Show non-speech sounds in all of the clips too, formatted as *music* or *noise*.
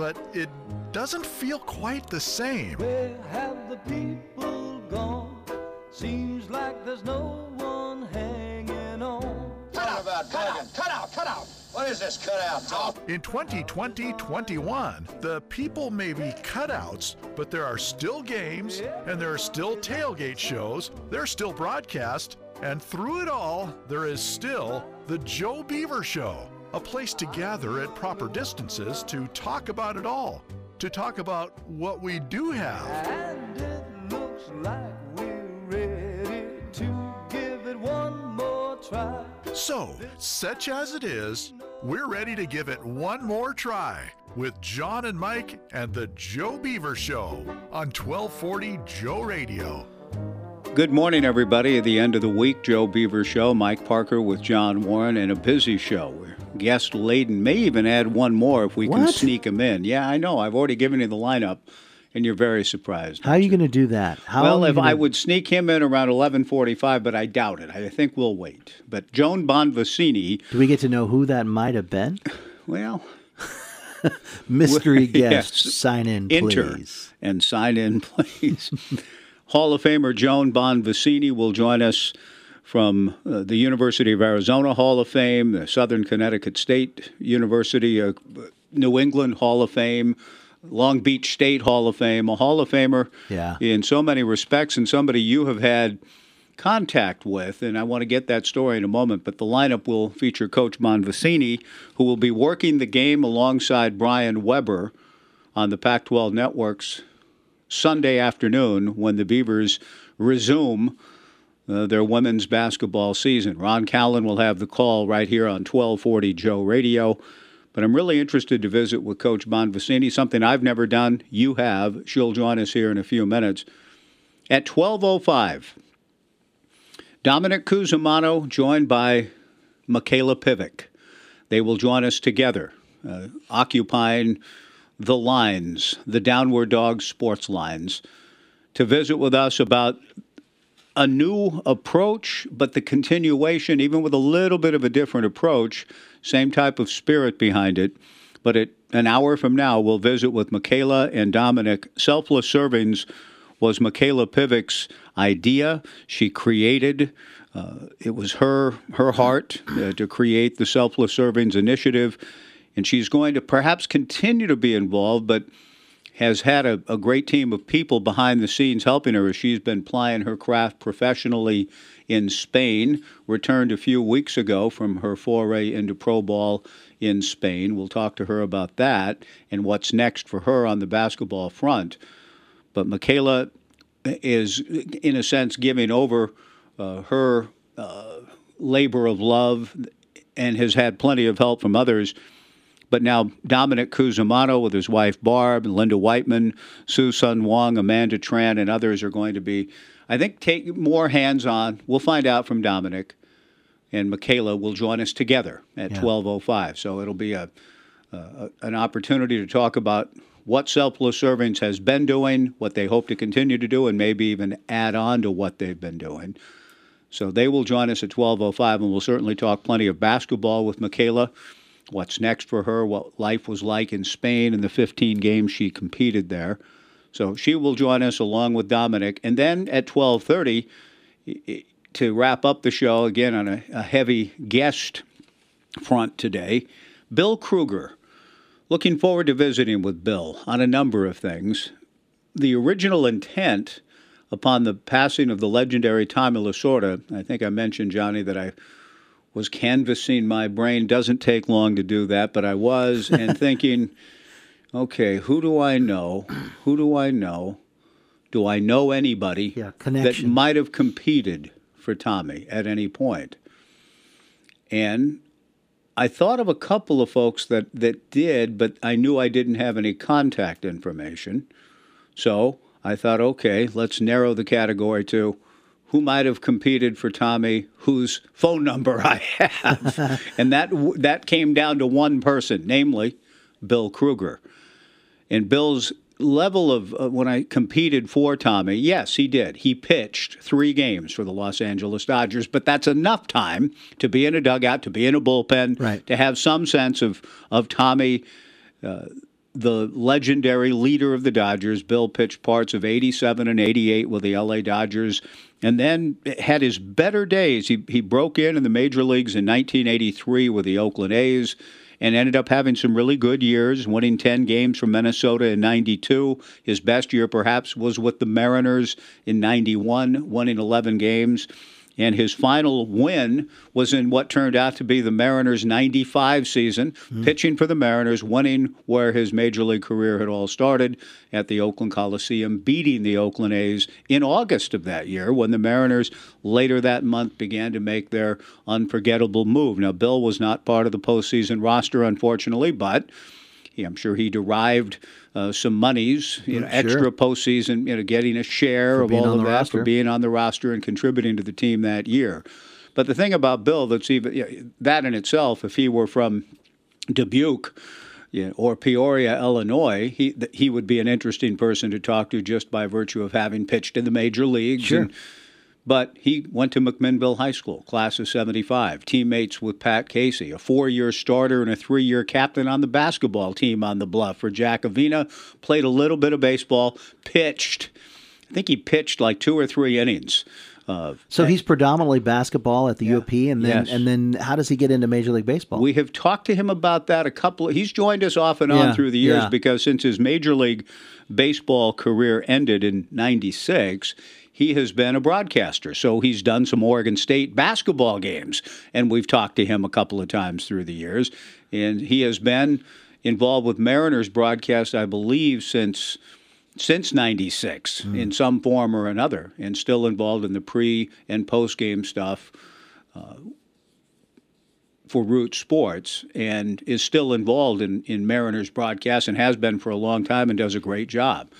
but it doesn't feel quite the same. Where have the people gone? Seems like there's no one hanging on. Talk about begging. Cut out, cut out. What is this cut out talk? In 2020 21, the people may be cutouts, but there are still games and there are still tailgate shows, they're still broadcast, and through it all, there is still the Joe Beaver Show, a place to gather at proper distances to talk about it all, to talk about what we do have. And it looks like we're ready to give it one more try. So, such as it is, we're ready to give it one more try with John and Mike and the Joe Beaver Show on 1240 Joe Radio. Good morning, everybody. At the end of the week, Joe Beaver Show, Mike Parker with John Warren, and a busy show. We're guest laden. May even add one more if we can sneak him in. Yeah, I know. I've already given you the lineup, and you're very surprised. How are you going to do that? How well, if gonna- I would sneak him in around 11:45, but I doubt it. I think we'll wait. But Joan Bonvicini, do we get to know who that might have been? well, *laughs* Mystery *laughs* Yes. guest, sign in, please. enter and sign in, *laughs* please. Hall of Famer Joan Bonvicini will join us from uh, the University of Arizona Hall of Fame, the Southern Connecticut State University, uh, New England Hall of Fame, Long Beach State Hall of Fame, a Hall of Famer Yeah. in so many respects, and somebody you have had contact with, and I want to get that story in a moment. But the lineup will feature Coach Bonvicini, who will be working the game alongside Brian Weber on the Pac 12 networks Sunday afternoon when the Beavers resume uh, their women's basketball season. Ron Callan will have the call right here on 1240 Joe Radio. But I'm really interested to visit with Coach Bonvicini, something I've never done. You have. She'll join us here in a few minutes. At 1205, Dominic Cusimano joined by Mikayla Pivec. They will join us together, uh, occupying the lines, the Downward Dog sports lines, to visit with us about a new approach, but the continuation, even with a little bit of a different approach, same type of spirit behind it. But at an hour from now, we'll visit with Mikayla and Dominic. Selfless Servings was Mikayla Pivec's idea. She created. Uh, it was her her heart uh, to create the Selfless Servings initiative, and she's going to perhaps continue to be involved, but has had a, a great team of people behind the scenes helping her as she's been plying her craft professionally in Spain. Returned a few weeks ago from her foray into pro ball in Spain. We'll talk to her about that and what's next for her on the basketball front. But Mikayla is, in a sense, giving over uh, her uh, labor of love and has had plenty of help from others. But now Dominic Cusimano with his wife Barb, and Linda Whiteman, Sue Sun Wong, Amanda Tran, and others are going to be, I think, take more hands on. We'll find out from Dominic, and Mikayla will join us together at Yeah. 12:05. So it'll be a, a an opportunity to talk about what Selfless Servants has been doing, what they hope to continue to do, and maybe even add on to what they've been doing. So they will join us at 12:05, and we'll certainly talk plenty of basketball with Michaela what's next for her, what life was like in Spain in the 15 games she competed there. So she will join us along with Dominic, and then at 12:30 i- i- to wrap up the show again on a, a heavy guest front today, Bill Krueger. Looking forward to visiting with Bill on a number of things. The original intent upon the passing of the legendary Tommy Lasorda, I think I mentioned, Johnny, that I was canvassing my brain. Doesn't take long to do that, but I was and *laughs* thinking, okay, who do I know? Who do I know? Do I know anybody Yeah, that might have competed for Tommy at any point? And I thought of a couple of folks that, that did, but I knew I didn't have any contact information. So I thought, okay, let's narrow the category to who might have competed for Tommy, whose phone number I have, *laughs* and that that came down to one person, namely Bill Krueger. And Bill's level of uh, when I competed for Tommy, yes, he did. He pitched three games for the Los Angeles Dodgers, but that's enough time to be in a dugout, to be in a bullpen, Right. to have some sense of of Tommy the legendary leader of the Dodgers. Bill pitched parts of 87 and 88 with the LA Dodgers and then had his better days. He, he broke in in the major leagues in 1983 with the Oakland A's and ended up having some really good years, winning 10 games from Minnesota in 92. His best year, perhaps, was with the Mariners in 91, winning 11 games. And his final win was in what turned out to be the Mariners' 95 season, mm. pitching for the Mariners, winning where his major league career had all started at the Oakland Coliseum, beating the Oakland A's in August of that year when the Mariners later that month began to make their unforgettable move. Now, Bill was not part of the postseason roster, unfortunately, but I'm sure he derived uh, some monies, you know, sure. extra postseason, you know, getting a share for of all of that roster. for being on the roster and contributing to the team that year. But the thing about Bill that's even you know, that in itself, if he were from Dubuque. You know, or Peoria, Illinois, he he would be an interesting person to talk to just by virtue of having pitched in the major leagues sure. and but he went to McMinnville High School, class of 75, teammates with Pat Casey, a four year starter and a three year captain on the basketball team on the bluff for Jack Avina. Played a little bit of baseball, pitched. I think he pitched like two or three innings. Uh, so he's predominantly basketball at the Yeah. UP, and then Yes. and then how does he get into Major League Baseball? We have talked to him about that a couple. He's joined us off and on Yeah, through the years yeah. because since his major league baseball career ended in '96, he has been a broadcaster. So he's done some Oregon State basketball games, and we've talked to him a couple of times through the years. And he has been involved with Mariners broadcast, I believe, since since 96 in some form or another and still involved in the pre and post game stuff uh, for Root Sports and is still involved in, in Mariners broadcast and has been for a long time and does a great job.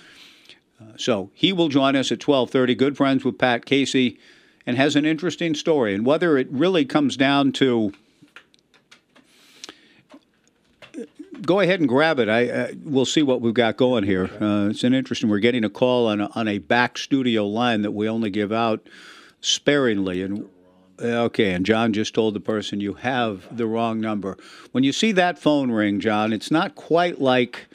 So he will join us at 12:30 good friends with Pat Casey and has an interesting story and whether it really comes down to go ahead and grab it. I uh, we'll see what we've got going here. Uh, it's an interesting. We're getting a call on a, on a back studio line that we only give out sparingly, and okay. And John just told the person you have the wrong number. When you see that phone ring, John, it's not quite like.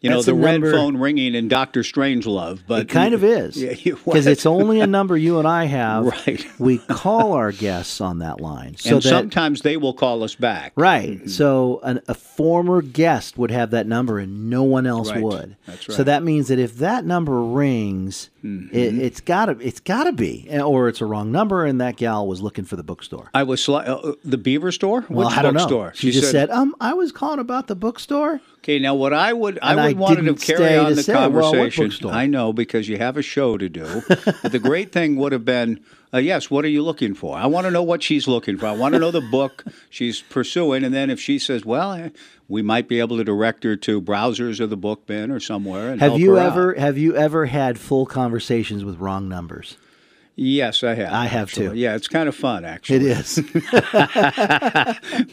You know the red number- phone ringing in Doctor Strangelove, but it kind of is Yeah, you- because it's only a number you and I have. *laughs* Right. we call our guests on that line, so and that sometimes they will call us back. Right. So an, a former guest would have that number and no one else Right. would. That's So right. Mm-hmm. that means that if that number rings, it, it's gotta it's gotta be, or it's a wrong number, and that gal was looking for the bookstore. I was sli- uh, the Beaver store. Well, I don't know. bookstore? She, just said, "Um, I was calling about the bookstore." Okay, now what I would I would I want to carry on to the say, conversation. bookstore? I know because you have a show to do. *laughs* but the great thing would have been, uh, yes, what are you looking for? I want to know what she's looking for. I want to know the book *laughs* she's pursuing, and then if she says, well, eh, we might be able to direct her to browsers or the book bin or somewhere. And Have help you her out. ever have you ever had full conversations with wrong numbers? Yes, I have. I have actually. too. Yeah, it's kind of fun actually. It is. *laughs* *laughs*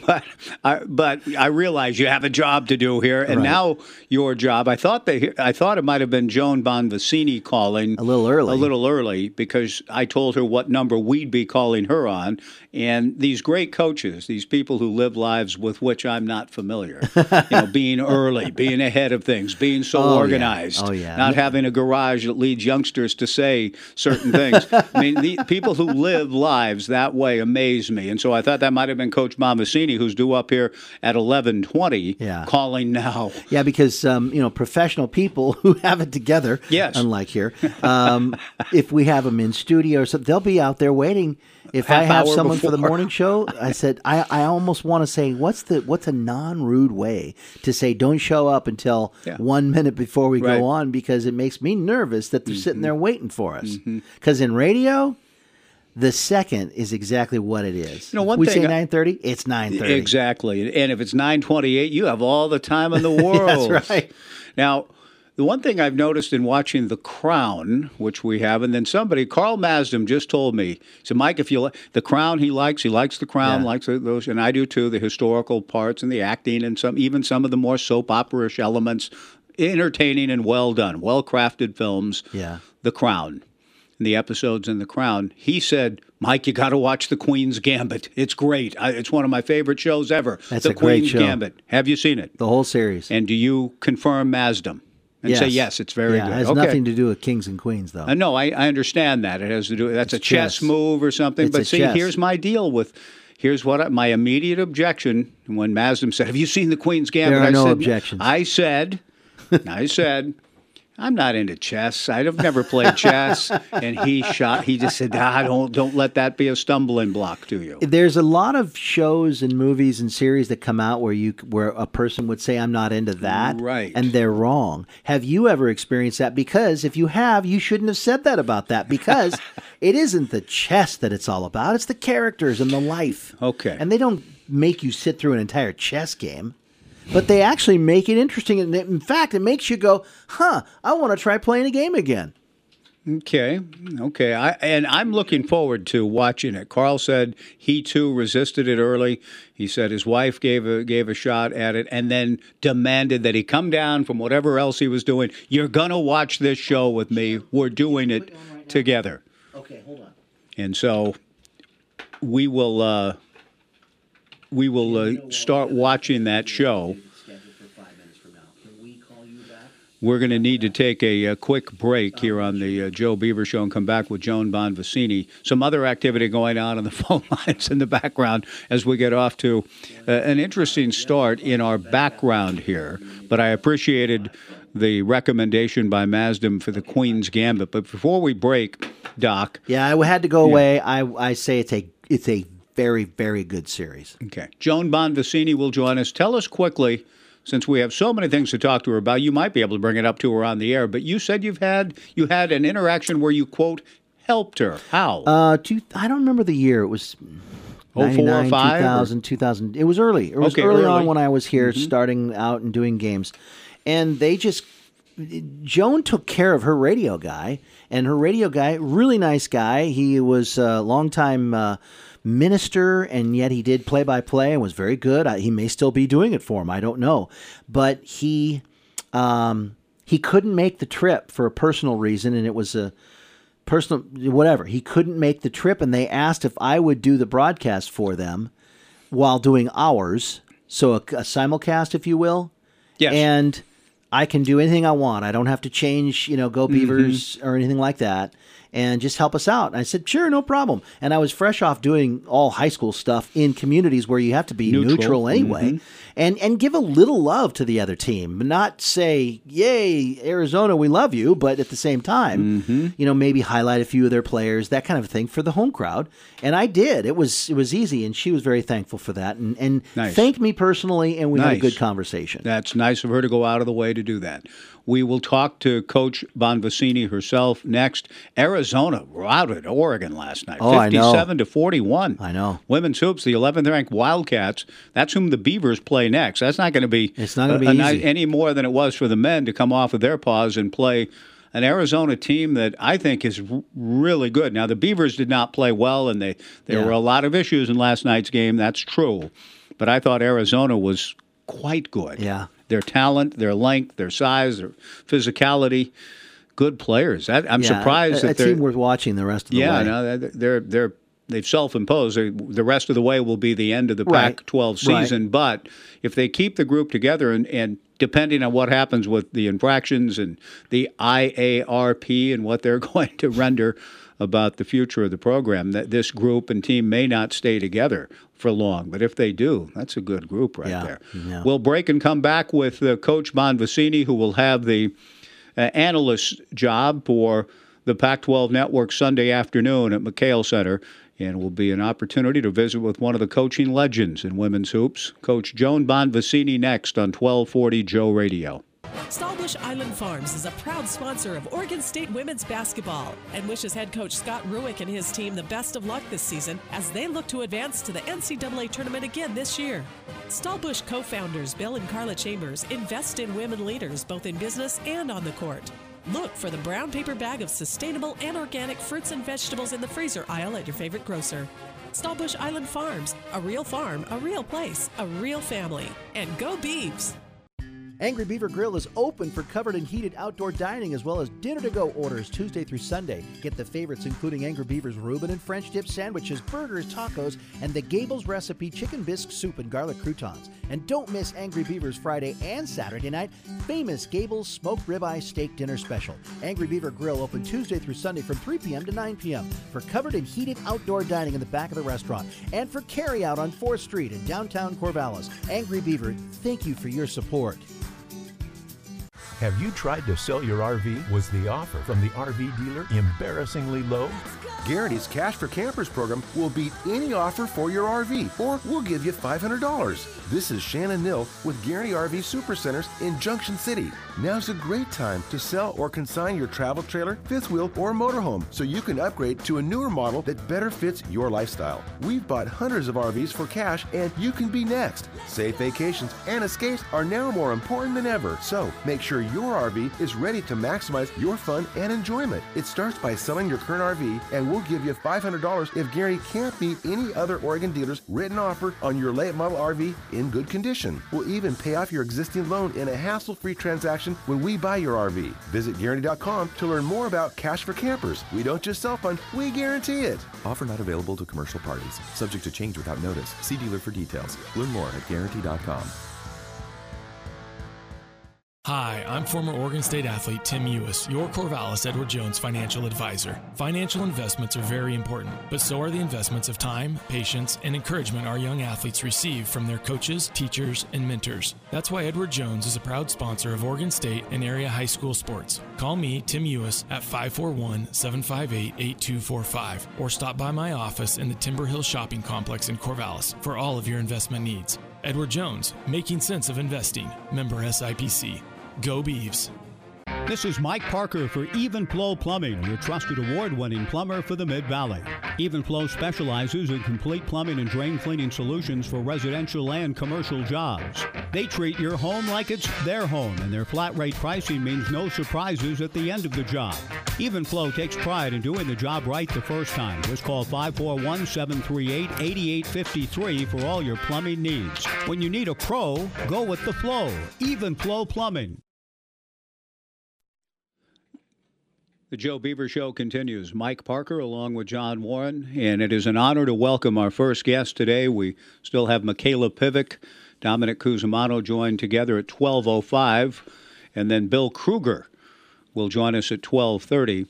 but I, but I realize you have a job to do here, and Right. now your job. I thought they, I thought it might have been Joan Bonvicini calling A little early. a little early because I told her what number we'd be calling her on, and these great coaches, these people who live lives with which I'm not familiar, *laughs* you know, being early, being ahead of things, being so Oh, yeah. organized, Oh, yeah. not having a garage that leads youngsters to say certain things. I mean, the people who live lives that way amaze me, and so I thought that might have been Coach Bonvicini, who's due up here at 11:20, Yeah. calling now. Yeah, because um, you know professional people who have it together. Yes. Unlike here, um, if we have them in studio or something, they'll be out there waiting. If I have someone for the morning show, I said I, I almost want to say what's the what's a non rude way to say don't show up until Yeah. one minute before we Right. Mm-hmm. go on because it makes me nervous that they're sitting there waiting for us. Because in radio. The second is exactly what it is. You know, one we thing say nine thirty. It's nine thirty. Exactly. And if it's 928, you have all the time in the *laughs* world. That's right. Now, the one thing I've noticed in watching The Crown, which we have, and then somebody, Carl Masdam, just told me, so Mike, if you like The Crown, he likes, he likes The Crown, Yeah. likes those, and I do too, the historical parts and the acting and some, even some of the more soap opera-ish elements, entertaining and well done, well crafted films. Yeah. The Crown, and the episodes in The Crown. He said Mike, you got to watch The Queen's Gambit. It's great. I, it's one of my favorite shows ever. That's the a great Queen's show. Gambit. Have you seen it? The whole series. And do you confirm Masdom? And say yes, it's very yeah, good. It has okay. nothing to do with kings and queens, though. Uh, no, I, I understand that it has to do. That's It's a chess, chess. move or something. It's but see, chess. here's my deal with. Here's what I, my immediate objection when Masdom said, "Have you seen the Queen's Gambit?" There are I no said, objections. I said, I said, I'm not into chess. I've never played *laughs* chess. and he shot. He just said, ah, "Don't don't let that be a stumbling block to you." There's a lot of shows and movies and series that come out where you where a person would say I'm not into that, Right. And they're wrong. Have you ever experienced that? Because if you have, you shouldn't have said that about that because *laughs* it isn't the chess that it's all about. It's the characters and the life. Okay. And they don't make you sit through an entire chess game. But they actually make it interesting, and in fact, it makes you go, "Huh? I want to try playing a game again." Okay, okay. I and I'm looking forward to watching it. Carl said he too resisted it early. He said his wife gave a gave a shot at it and then demanded that he come down from whatever else he was doing. You're gonna watch this show with me. We're doing it together. Okay, hold on. And so we will uh, we will uh, start watching that show. We're going to need to take a, a quick break here on the uh, Joe Beaver Show and come back with Joan Bonvicini. Some other activity going on on the *laughs* phone lines in the background as we get off to uh, an interesting start in our background here. But I appreciated the recommendation by Masdom for the Queen's Gambit. But before we break, Doc, Yeah, I had to go away. I I say it's a it's a very very good series. Okay. Joan Bonvicini will join us. Tell us quickly, since we have so many things to talk to her about, you might be able to bring it up to her on the air, but you said you've had you had an interaction where you quote helped her. How? Uh, two, I don't remember the year. It was Oh, four or 99, five, or- 2000, 2000. It was early. It was Okay, early, on early. Mm-hmm. when I was here, starting out and doing games, and they just Joan took care of her radio guy, and her radio guy, really nice guy. He was a longtime uh, minister, and yet he did play by play and was very good. I, he may still be doing it for him. I don't know, but he um, he couldn't make the trip for a personal reason, and it was a personal whatever. He couldn't make the trip, and they asked if I would do the broadcast for them while doing ours, so a, a simulcast, if you will. Yes. And I can do anything I want. I don't have to change, you know, Go Beavers or anything like that. And just help us out. And I said, sure, no problem. And I was fresh off doing all high school stuff in communities where you have to be Neutral. neutral, mm-hmm. anyway, and and give a little love to the other team, not say, "Yay, Arizona, we love you," but at the same time, mm-hmm. you know, maybe highlight a few of their players, that kind of thing for the home crowd. And I did. It was it was easy, and she was very thankful for that, and and Nice. thanked me personally, and we had a good conversation. That's nice of her to go out of the way to do that. We will talk to Coach Bonvicini herself next. Arizona routed Oregon last night, Oh, I know. 57 to 41. I know. Women's hoops, the 11th ranked Wildcats. That's whom the Beavers play next. That's not going to be It's not gonna be a night- any more than it was for the men to come off of their paws and play an Arizona team that I think is really good. Now the Beavers did not play well, and they there Yeah. were a lot of issues in last night's game. That's true, but I thought Arizona was quite good. Yeah. Their talent, their length, their size, their physicality, good players. That, I'm Yeah, surprised a, that a they're team worth watching the rest of the yeah, way. no, they're they're, they've self-imposed. The rest of the way will be the end of the Right. Pac-12 Right. season. But if they keep the group together and, and depending on what happens with the infractions and the IARP and what they're *laughs* going to render about the future of the program, that this group and team may not stay together for long. But if they do, that's a good group right Yeah, there. yeah. We'll break and come back with uh, Coach Bonvicini, who will have the uh, analyst job for the Pac 12 Network Sunday afternoon at McKale Center. And will be an opportunity to visit with one of the coaching legends in women's hoops, Coach Joan Bonvicini, next on 1240 Joe Radio. Stahlbush Island Farms is a proud sponsor of Oregon State women's basketball and wishes head coach Scott Rueck and his team the best of luck this season as they look to advance to the NCAA tournament again this year. Stahlbush co founders Bill and Carla Chambers invest in women leaders both in business and on the court. Look for the brown paper bag of sustainable and organic fruits and vegetables in the freezer aisle at your favorite grocer. Stahlbush Island Farms, a real farm, a real place, a real family. And go Beavs! Angry Beaver Grill is open for covered and heated outdoor dining as well as dinner to go orders Tuesday through Sunday. Get the favorites including Angry Beaver's Reuben and French dip sandwiches, burgers, tacos, and the Gables recipe chicken bisque soup and garlic croutons. And don't miss Angry Beaver's Friday and Saturday night famous Gables smoked ribeye steak dinner special. Angry Beaver Grill open Tuesday through Sunday from 3 p.m. to 9 p.m. for covered and heated outdoor dining in the back of the restaurant and for carry out on 4th Street in downtown Corvallis. Angry Beaver, thank you for your support. Have you tried to sell your RV? Was the offer from the RV dealer embarrassingly low? Guarantee's Cash for Campers program will beat any offer for your RV, or we'll give you $500. This is Shannon Nill with Guarantee RV Supercenters in Junction City. Now's a great time to sell or consign your travel trailer, fifth wheel, or motorhome so you can upgrade to a newer model that better fits your lifestyle. We've bought hundreds of RVs for cash, and you can be next. Safe vacations and escapes are now more important than ever, so make sure your RV is ready to maximize your fun and enjoyment. It starts by selling your current RV, and we'll give you $500 if Gary can't beat any other Oregon dealer's written offer on your late model RV in good condition. We'll even pay off your existing loan in a hassle free transaction when we buy your RV. Visit Guarantee.com to learn more about Cash for Campers. We don't just sell fun, we guarantee it. Offer not available to commercial parties. Subject to change without notice. See dealer for details. Learn more at Guarantee.com. Hi, I'm former Oregon State athlete Tim Ewis, your Corvallis Edward Jones financial advisor. Financial investments are very important, but so are the investments of time, patience, and encouragement our young athletes receive from their coaches, teachers, and mentors. That's why Edward Jones is a proud sponsor of Oregon State and area high school sports. Call me, Tim Ewis, at 541 758 8245 or stop by my office in the Timber Hill Shopping Complex in Corvallis for all of your investment needs. Edward Jones, making sense of investing. Member SIPC. Go Beeves. This is Mike Parker for Even Flow Plumbing, your trusted award winning plumber for the Mid Valley. Even Flow specializes in complete plumbing and drain cleaning solutions for residential and commercial jobs. They treat your home like it's their home, and their flat rate pricing means no surprises at the end of the job. Even Flow takes pride in doing the job right the first time. Just call 541 738 8853 for all your plumbing needs. When you need a pro, go with the flow. Even Flow Plumbing. The Joe Beaver Show continues. Mike Parker along with John Warren, and it is an honor to welcome our first guest today. We still have Mikayla Pivec, Dominic Cusimano joined together at 12:05, and then Bill Krueger will join us at 12:30.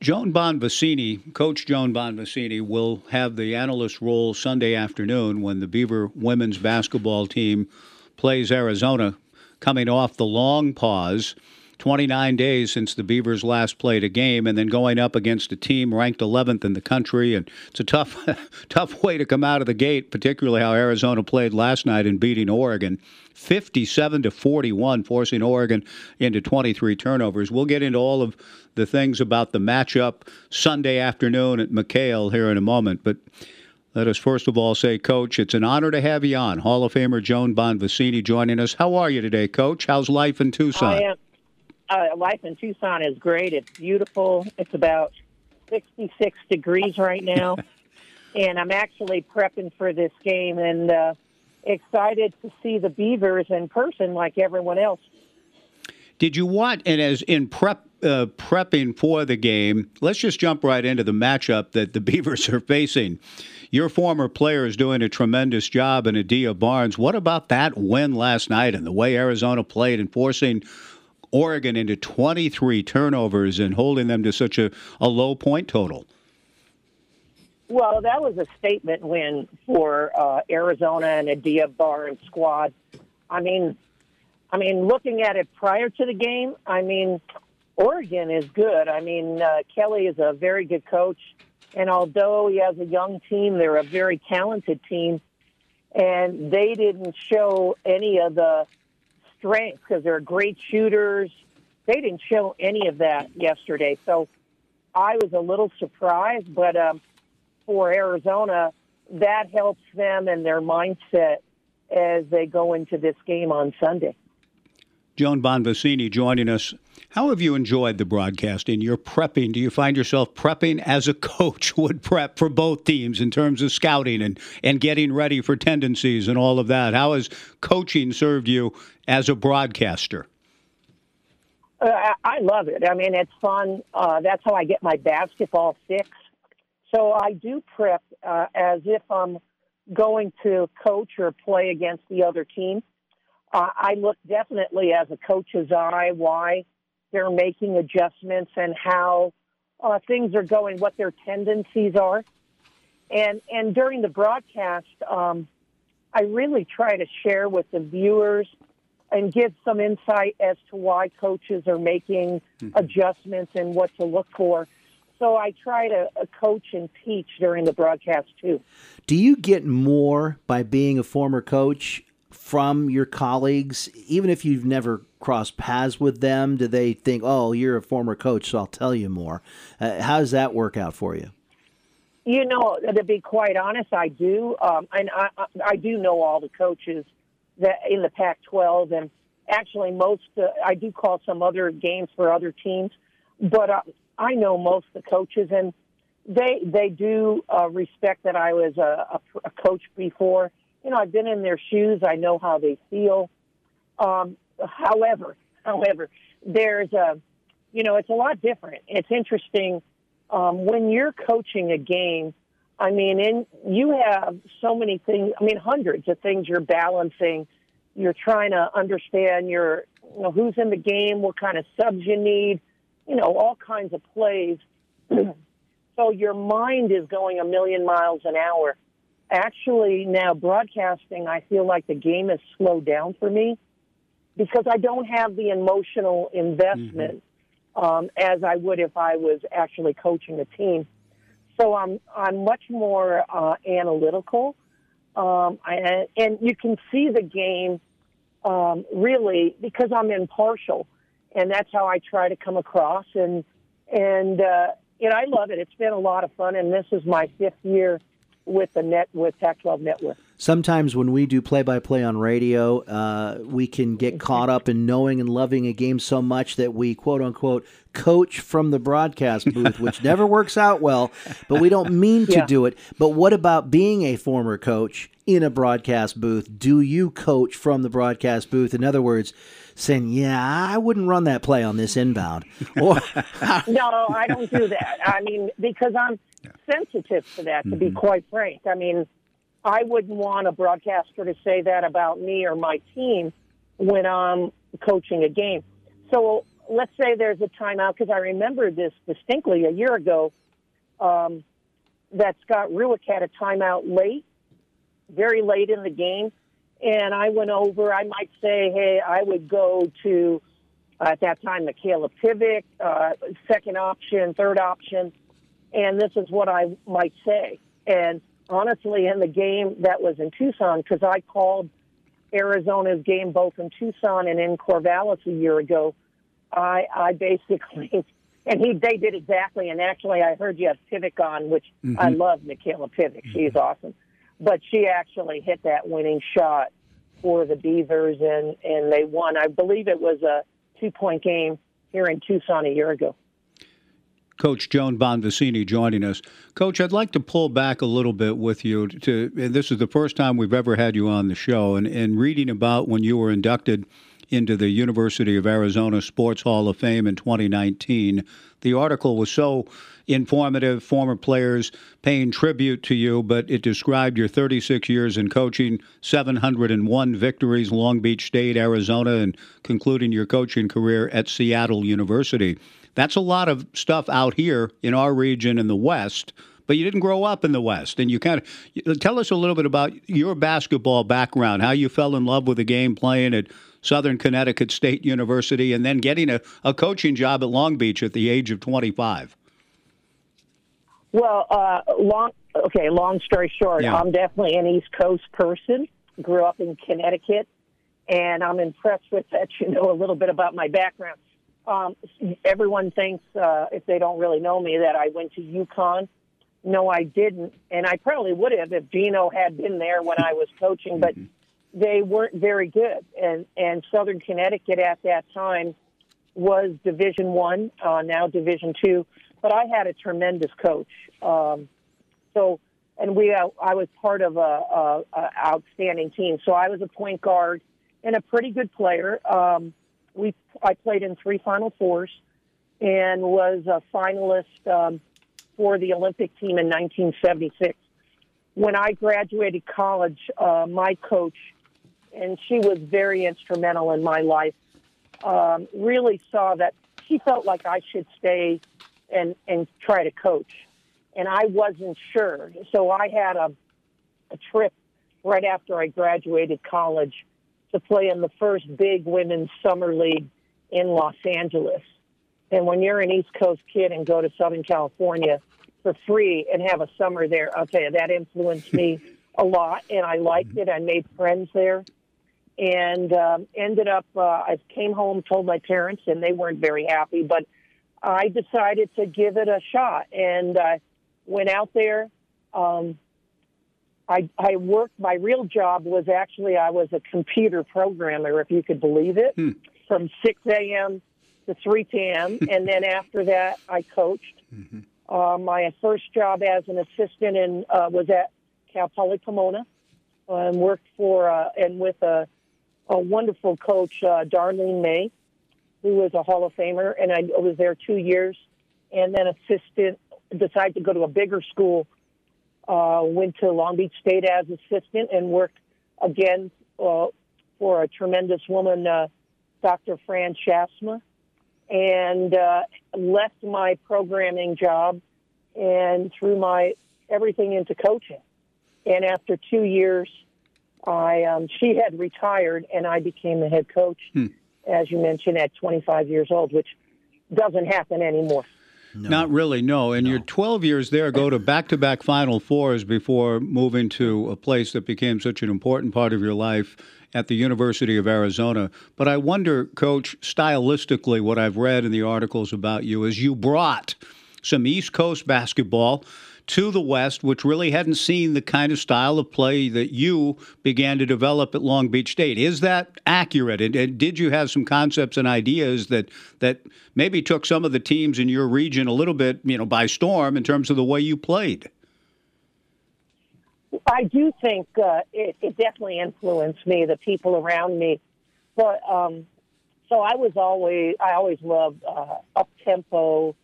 Joan Bonvicini, Coach Joan Bonvicini, will have the analyst role Sunday afternoon when the Beaver women's basketball team plays Arizona, coming off the long pause 29 days since the Beavers last played a game, and then going up against a team ranked 11th in the country. And it's a tough, *laughs* tough way to come out of the gate, particularly how Arizona played last night in beating Oregon, 57 to 41, forcing Oregon into 23 turnovers. We'll get into all of the things about the matchup Sunday afternoon at McKale here in a moment, but. Let us first of all say, Coach, it's an honor to have you on. Hall of Famer Joan Bonvicini joining us. How are you today, Coach? How's life in Tucson? Uh, life in Tucson is great. It's beautiful. It's about 66 degrees right now. *laughs* and I'm actually prepping for this game and uh, excited to see the Beavers in person like everyone else. Did you want, and as in prep, uh, prepping for the game, let's just jump right into the matchup that the *laughs* Beavers are facing. Your former player is doing a tremendous job in Adia Barnes. What about that win last night and the way Arizona played and forcing Oregon into 23 turnovers and holding them to such a, a low point total? Well, that was a statement win for uh, Arizona and Adia Barnes squad. I mean, I mean, looking at it prior to the game, I mean, Oregon is good. I mean, uh, Kelly is a very good coach, and although he has a young team, they're a very talented team, and they didn't show any of the strength because they're great shooters. They didn't show any of that yesterday. So I was a little surprised, but um, for Arizona, that helps them and their mindset as they go into this game on Sunday. Joan Bonvicini joining us How have you enjoyed the broadcasting? You're prepping. Do you find yourself prepping as a *laughs* coach would prep for both teams in terms of scouting and, and getting ready for tendencies and all of that? How has coaching served you as a broadcaster? Uh, I- love it. I mean, it's fun. Uh, that's how I get my basketball fix. So I do prep uh, as if I'm going to coach or play against the other team. Uh, I look definitely as a coach's eye why they're making adjustments and how uh, things are going, what their tendencies are. And and during the broadcast, um, I really try to share with the viewers and give some insight as to why coaches are making adjustments and what to look for. So I try to uh, coach and teach during the broadcast too. Do you get more by being a former coach from your colleagues, even if you've never crossed paths with them? Do they think, "Oh, you're a former coach, so I'll tell you more"? Uh, how does that work out for you? You know, to be quite honest, I do, um, and I, I- I do know all the coaches that in the Pac-12, and actually most. Uh, I do call some other games for other teams, but uh, I know most of the coaches, and they they do uh, respect that I was a, a, a coach before. You know, I've been in their shoes. I know how they feel. Um, however, however, there's a, you know, it's a lot different. It's interesting um, when you're coaching a game. I mean, in you have so many things. I mean, hundreds of things you're balancing. You're trying to understand your, you know, who's in the game, what kind of subs you need, you know, all kinds of plays. *clears throat* so your mind is going a million miles an hour. Actually, now broadcasting, I feel like the game has slowed down for me because I don't have the emotional investment um, as I would if I was actually coaching a team. So I'm I'm much more uh, analytical, um, I, and you can see the game um, really because I'm impartial, and that's how I try to come across. And and uh, you know I love it. It's been a lot of fun, and this is my fifth year with the net with Pac-12 Network. Sometimes when we do play by play on radio, uh, we can get caught up in knowing and loving a game so much that we quote unquote coach from the broadcast booth, which *laughs* never works out well, but we don't mean to Yeah. do it. But what about being a former coach in a broadcast booth? Do you coach from the broadcast booth? In other words, saying, yeah, I wouldn't run that play on this inbound. *laughs* Or, *laughs* no, I don't do that. I mean, because I'm sensitive to that, to be quite frank. I mean, I wouldn't want a broadcaster to say that about me or my team when I'm coaching a game. So let's say there's a timeout, because I remember this distinctly a year ago um, that Scott Rueck had a timeout late, very late in the game. And I went over, I might say, hey, I would go to, uh, at that time, Mikayla Pivec, uh, second option, third option. And this is what I might say. And honestly, in the game that was in Tucson, because I called Arizona's game both in Tucson and in Corvallis a year ago, I, I basically, *laughs* and he, they did exactly. And actually, I heard you have Pivec on, which I Mhm. love Mikayla Pivec. She's awesome. But she actually hit that winning shot for the Beavers, and, and they won. I believe it was a two point game here in Tucson a year ago. Coach Joan Bonvicini joining us. Coach, I'd like to pull back a little bit with you. To this is the first time we've ever had you on the show, and, and reading about when you were inducted into the University of Arizona Sports Hall of Fame in 2019. The article was so informative, former players paying tribute to you, but it described your 36 years in coaching, 701 victories, Long Beach State, Arizona, and concluding your coaching career at Seattle University. That's a lot of stuff out here in our region in the West, but you didn't grow up in the West. And you kind of tell us a little bit about your basketball background, how you fell in love with the game playing at Southern Connecticut State University and then getting a, a coaching job at Long Beach at the age of 25. Well, uh, long okay. Long story short, Yeah. I'm definitely an East Coast person. Grew up in Connecticut, and I'm impressed with that. You know a little bit about my background. Um, everyone thinks uh, if they don't really know me that I went to UConn. No, I didn't, and I probably would have if Gino had been there when I was coaching. But they weren't very good, and and Southern Connecticut at that time was Division One, uh, now Division Two, but I had a tremendous coach. Um, so, and we, uh, I was part of a, a, a outstanding team. So I was a point guard and a pretty good player. Um, we, I played in three Final Fours and was a finalist um, for the Olympic team in 1976. When I graduated college, uh, my coach, and she was very instrumental in my life, um, really saw that she felt like I should stay and, and try to coach. And I wasn't sure. So I had a, a trip right after I graduated college to play in the first big women's summer league in Los Angeles. And when you're an East Coast kid and go to Southern California for free and have a summer there, I'll tell you, that influenced me *laughs* a lot. And I liked it. I made friends there. And um, ended up, uh, I came home, told my parents, and they weren't very happy. But I decided to give it a shot and uh, went out there. Um, I, I worked, my real job was actually, I was a computer programmer, if you could believe it, Hmm. from 6 a.m. to 3 p.m. *laughs* and then after that, I coached. Uh, my first job as an assistant in, uh, was at Cal Poly Pomona and worked for, uh, and with a, a wonderful coach, uh, Darlene May, who was a Hall of Famer. And I was there two years and then assistant, decided to go to a bigger school uh, went to Long Beach State as assistant and worked again uh, for a tremendous woman, uh, Dr. Fran Schaafsma, and uh, left my programming job and threw my everything into coaching. And after two years, I um, she had retired, and I became the head coach, as you mentioned, at 25 years old, which doesn't happen anymore. Not really, no. And your 12 years there go to back to back Final Fours before moving to a place that became such an important part of your life at the University of Arizona. But I wonder, Coach, stylistically, what I've read in the articles about you is you brought some East Coast basketball to the West, which really hadn't seen the kind of style of play that you began to develop at Long Beach State. Is that accurate? And, and did you have some concepts and ideas that that maybe took some of the teams in your region a little bit, you know, by storm in terms of the way you played? I do think uh, it, it definitely influenced me, the people around me. But um, so I was always, I always loved uh, up tempo,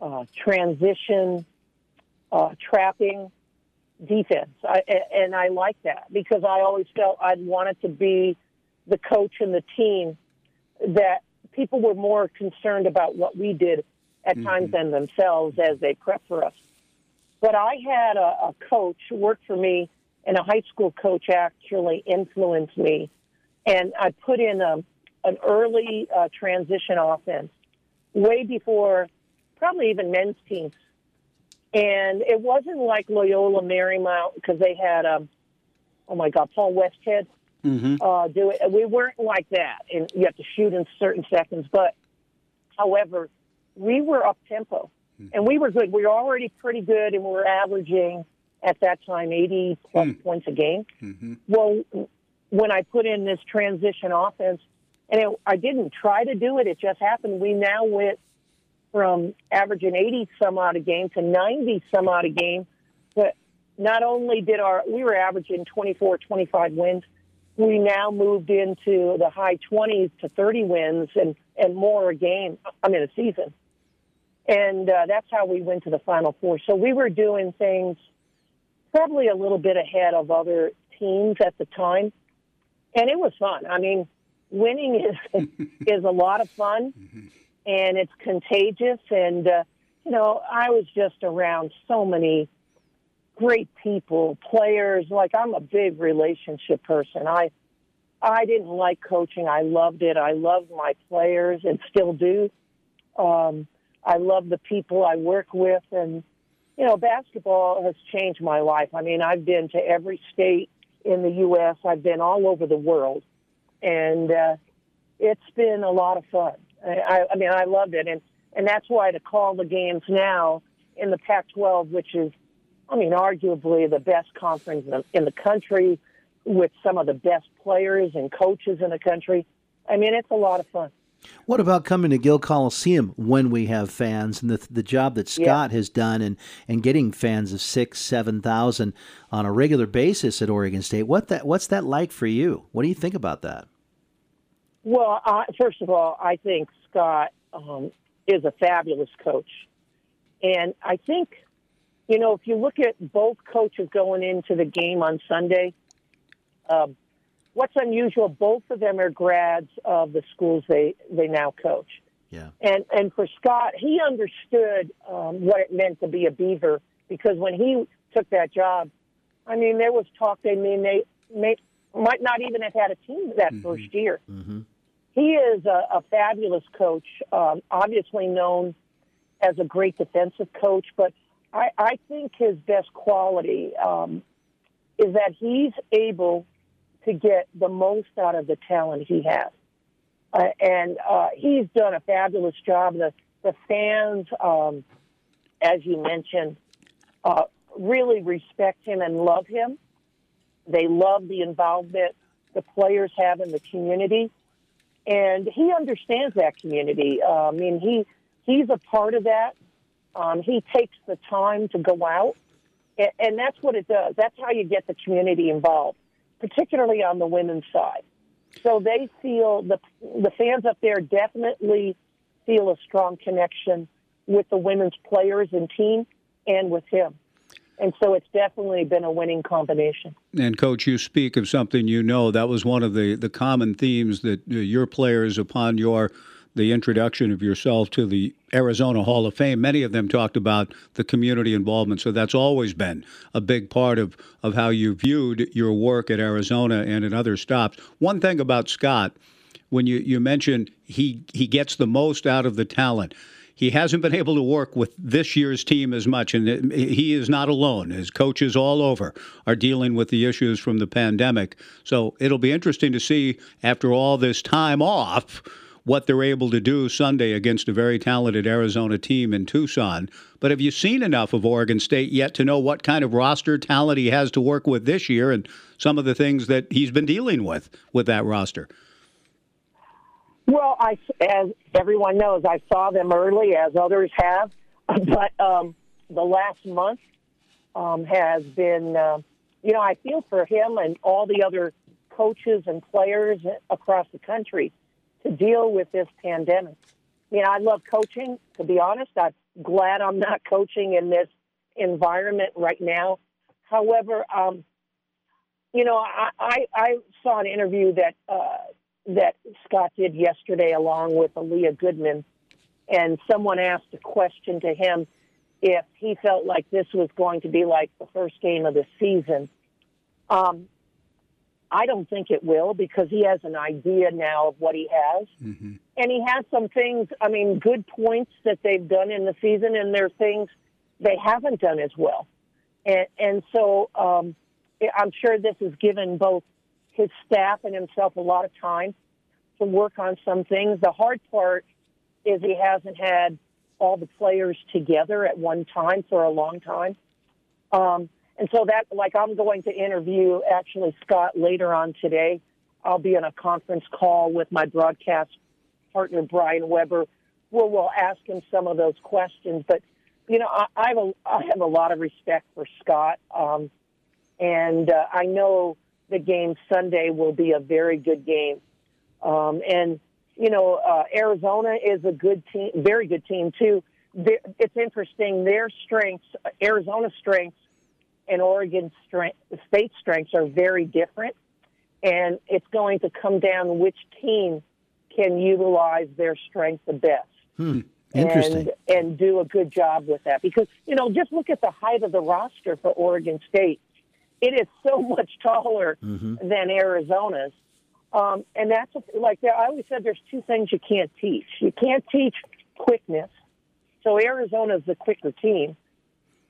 uh, transition, uh, trapping, defense. I, and I like that because I always felt I'd wanted to be the coach and the team that people were more concerned about what we did at times than themselves as they prep for us. But I had a, a coach who worked for me, and a high school coach actually influenced me. And I put in a, an early uh, transition offense way before probably even men's teams. And it wasn't like Loyola Marymount because they had, um, oh my God, Paul Westhead Mm-hmm. uh, do it. We weren't like that, and you have to shoot in certain seconds. But, however, we were up tempo, and we were good. We were already pretty good, and we were averaging at that time 80 plus points a game. Well, when I put in this transition offense, and it, I didn't try to do it, it just happened. We now went from averaging 80 some odd a game to 90 some odd a game. But not only did our, we were averaging 24, 25 wins, we now moved into the high 20s to 30 wins and, and more a game, I mean, a season. And uh, that's how we went to the Final Four. So we were doing things probably a little bit ahead of other teams at the time. And it was fun. I mean, winning is, *laughs* is a lot of fun and it's contagious. And, uh, you know, I was just around so many great people, players. Like I'm a big relationship person. I I didn't like coaching. I loved it. I loved my players and still do. Um, I love the people I work with, and you know, basketball has changed my life. I mean, I've been to every state in the U.S. I've been all over the world, and uh, it's been a lot of fun. I, I mean, I loved it, and and that's why to call the games now in the Pac-12, which is I mean, arguably the best conference in the, in the country with some of the best players and coaches in the country. I mean, it's a lot of fun. What about coming to Gill Coliseum when we have fans and the the job that Scott has done and and getting fans of six, seven thousand on a regular basis at Oregon State? What that what's that like for you? What do you think about that? Well, uh, first of all, I think Scott um, is a fabulous coach. And I think, you know, if you look at both coaches going into the game on Sunday, um, what's unusual, both of them are grads of the schools they, they now coach. Yeah. And and for Scott, he understood um, what it meant to be a Beaver because when he took that job, I mean, there was talk. They mean they may, might not even have had a team that first year. Mm-hmm. He is a, a fabulous coach, um, obviously known as a great defensive coach, but I, I think his best quality um, is that he's able to get the most out of the talent he has. Uh, and uh, he's done a fabulous job. The, the fans, um, as you mentioned, uh, really respect him and love him. They love the involvement the players have in the community, and he understands that community. Uh, I mean, he he's a part of that. Um, he takes the time to go out, and, and that's what it does. That's how you get the community involved, particularly on the women's side. So they feel the the fans up there definitely feel a strong connection with the women's players and team, and with him. And so it's definitely been a winning combination. And coach, you speak of something you know. That was one of the, the common themes that uh, your players, upon your the introduction of yourself to the Arizona Hall of Fame, many of them talked about the community involvement. So that's always been a big part of, of how you viewed your work at Arizona and at other stops. One thing about Scott, when you, you mentioned he he gets the most out of the talent he hasn't been able to work with this year's team as much, and he is not alone. His coaches all over are dealing with the issues from the pandemic. So it'll be interesting to see after all this time off what they're able to do Sunday against a very talented Arizona team in Tucson. But have you seen enough of Oregon State yet to know what kind of roster talent he has to work with this year and some of the things that he's been dealing with with that roster? Well, I, as everyone knows, I saw them early, as others have, *laughs* but um, the last month um, has been, uh, you know, I feel for him and all the other coaches and players across the country to deal with this pandemic. You know, I love coaching. To be honest, I'm glad I'm not *laughs* coaching in this environment right now. However, um, you know, I, I, I saw an interview that uh, that Scott did yesterday along with Aleah Goodman. And someone asked a question to him if he felt like this was going to be like the first game of the season. Um, I don't think it will because he has an idea now of what he has. Mm-hmm. And he has some things, I mean, good points that they've done in the season, and there are things they haven't done as well. And, and so um, I'm sure this has given both his staff and himself a lot of time to work on some things. The hard part is he hasn't had all the players together at one time for a long time. Um, and so that, like, I'm going to interview actually Scott later on today. I'll be in a conference call with my broadcast partner, Brian Weber, where we'll ask him some of those questions. But, you know, I, I, have, a, I have a lot of respect for Scott. Um, and uh, I know the game Sunday will be a very good game. Um, and, you know, uh, Arizona is a good team, very good team, too. They're, it's interesting. Their strengths, Arizona's strengths, and Oregon's strength, state strengths are very different. And it's going to come down which team can utilize their strength the best. Hmm. Interesting. And, and do a good job with that. Because, you know, just look at the height of the roster for Oregon State it is so much taller mm-hmm. than Arizona's. Um, and that's like I always said, there's two things you can't teach. You can't teach quickness. So Arizona's the quicker team,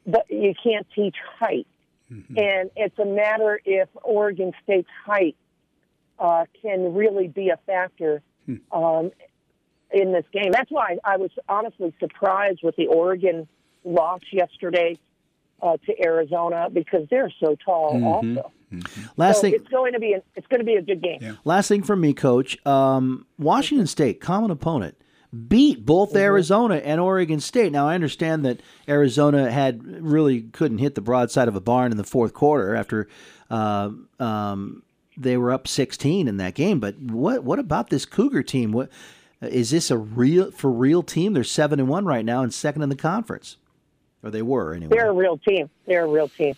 but you can't teach height. Mm-hmm. And it's a matter if Oregon State's height uh, can really be a factor Hmm. um, in this game. That's why I was honestly surprised with the Oregon loss yesterday uh, to Arizona because they're so tall Mhm. also. Last so thing, it's going to be a, it's going to be a good game. last thing from me, Coach. Um, Washington State, common opponent, beat both Mm-hmm. Arizona and Oregon State. Now I understand that Arizona had really couldn't hit the broadside of a barn in the fourth quarter after uh, um, they were up 16 in that game. But what what about this Cougar team? What is this a real for real team? They're seven and one right now and second in the conference, or they were anyway. They're a real team. They're a real team.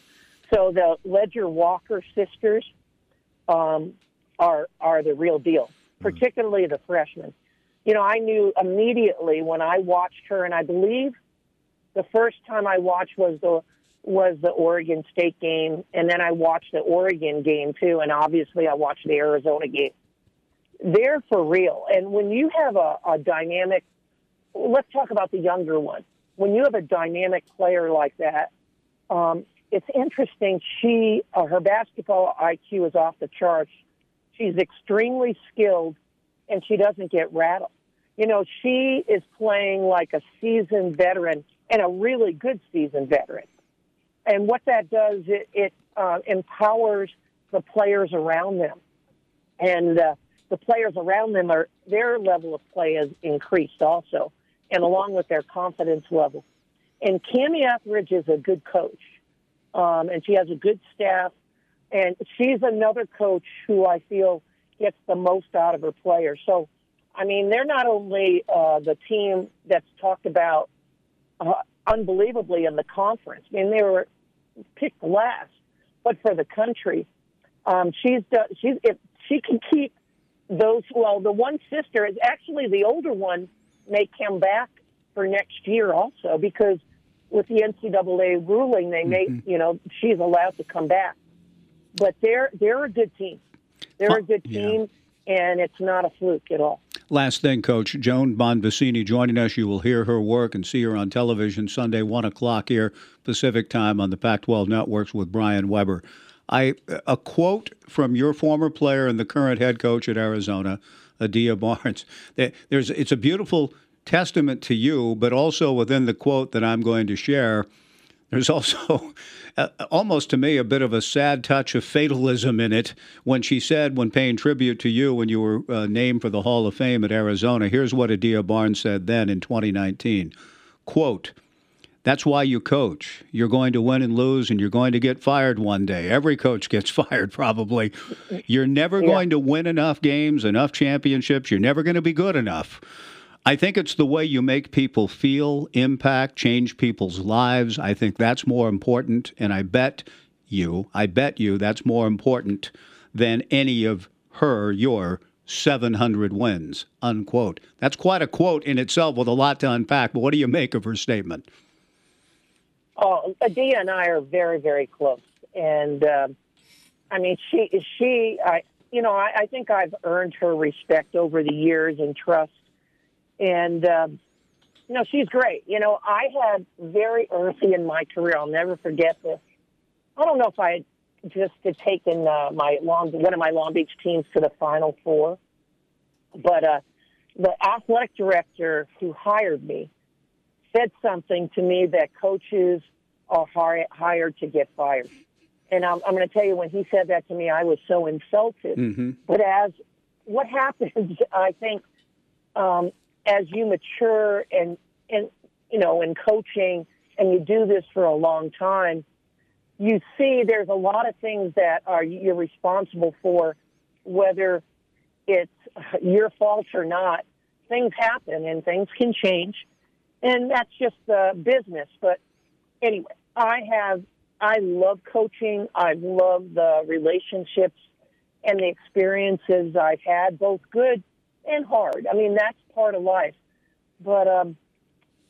So the Leger-Walker sisters um, are are the real deal, particularly the freshmen. You know, I knew immediately when I watched her, and I believe the first time I watched was the was the Oregon State game, and then I watched the Oregon game too, and obviously I watched the Arizona game. They're for real, and when you have a, a dynamic, let's talk about the younger one. When you have a dynamic player like that, um, it's interesting. She, uh, her basketball IQ is off the charts. She's extremely skilled, and she doesn't get rattled. You know, she is playing like a seasoned veteran and a really good seasoned veteran. And what that does, it, it uh, empowers the players around them, and uh, the players around them are their level of play has increased also, and along with their confidence level. And Kamie Ethridge is a good coach um, and she has a good staff. And she's another coach who I feel gets the most out of her players. So, I mean, they're not only uh, the team that's talked about uh, unbelievably in the conference. I mean, they were picked last, but for the country, um, she's she's if she can keep those. Well, the one sister is actually the older one may come back for next year also because with the NCAA ruling, they may, mm-hmm. you know, she's allowed to come back. But they're they're a good team. They're a good team, and it's not a fluke at all. Last thing, Coach Joan Bonvicini joining us. You will hear her work and see her on television Sunday, one o'clock here Pacific time on the Pac-12 networks with Brian Weber. I a quote from your former player and the current head coach at Arizona, Adia *laughs* Barnes. There's it's a beautiful testament to you, but also within the quote that I'm going to share, there's *laughs* also uh, almost to me a bit of a sad touch of fatalism in it when she said, when paying tribute to you when you were uh, named for the Hall of Fame at Arizona, here's what Adia Barnes said then in 2019 quote, that's why you coach. You're going to win and lose, and you're going to get fired one day. Every coach gets *laughs* fired, probably. You're never yeah. going to win enough games, enough championships. You're never going to be good enough. I think it's the way you make people feel, impact, change people's lives. I think that's more important. And I bet you, I bet you that's more important than any of her, your 700 wins, unquote. That's quite a quote in itself with a lot to unpack. But what do you make of her statement? Oh, Adia and I are very, very close. And, um, I mean, she, she, I, you know, I, I think I've earned her respect over the years and trust and um, you know she's great. You know, I had very early in my career. I'll never forget this. I don't know if I had just had taken uh, my long one of my Long Beach teams to the Final Four, but uh, the athletic director who hired me said something to me that coaches are hired to get fired. And I'm, I'm going to tell you, when he said that to me, I was so insulted. Mm-hmm. But as what *laughs* happens, I think um, as you mature and and you know in coaching and you do this for a long time you see there's a lot of things that are you're responsible for whether it's your fault or not things happen and things can change and that's just the business but anyway i have i love coaching i love the relationships and the experiences i've had both good and hard. I mean, that's part of life. But, um,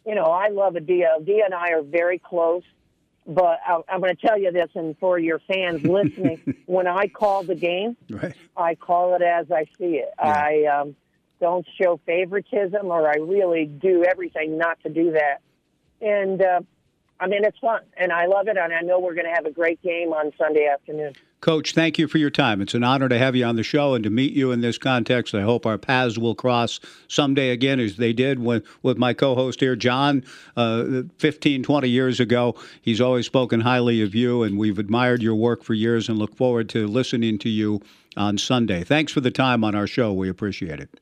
you know, I love Adia. Adia and I are very close. But I, I'm going to tell you this, and for your fans listening, *laughs* when I call the game, right. I call it as I see it. Yeah. I um, don't show favoritism, or I really do everything not to do that. And uh, I mean, it's fun, and I love it, and I know we're going to have a great game on Sunday afternoon. Coach, thank you for your time. It's an honor to have you on the show and to meet you in this context. I hope our paths will cross someday again, as they did with, with my co host here, John, uh, 15, 20 years ago. He's always spoken highly of you, and we've admired your work for years and look forward to listening to you on Sunday. Thanks for the time on our show. We appreciate it.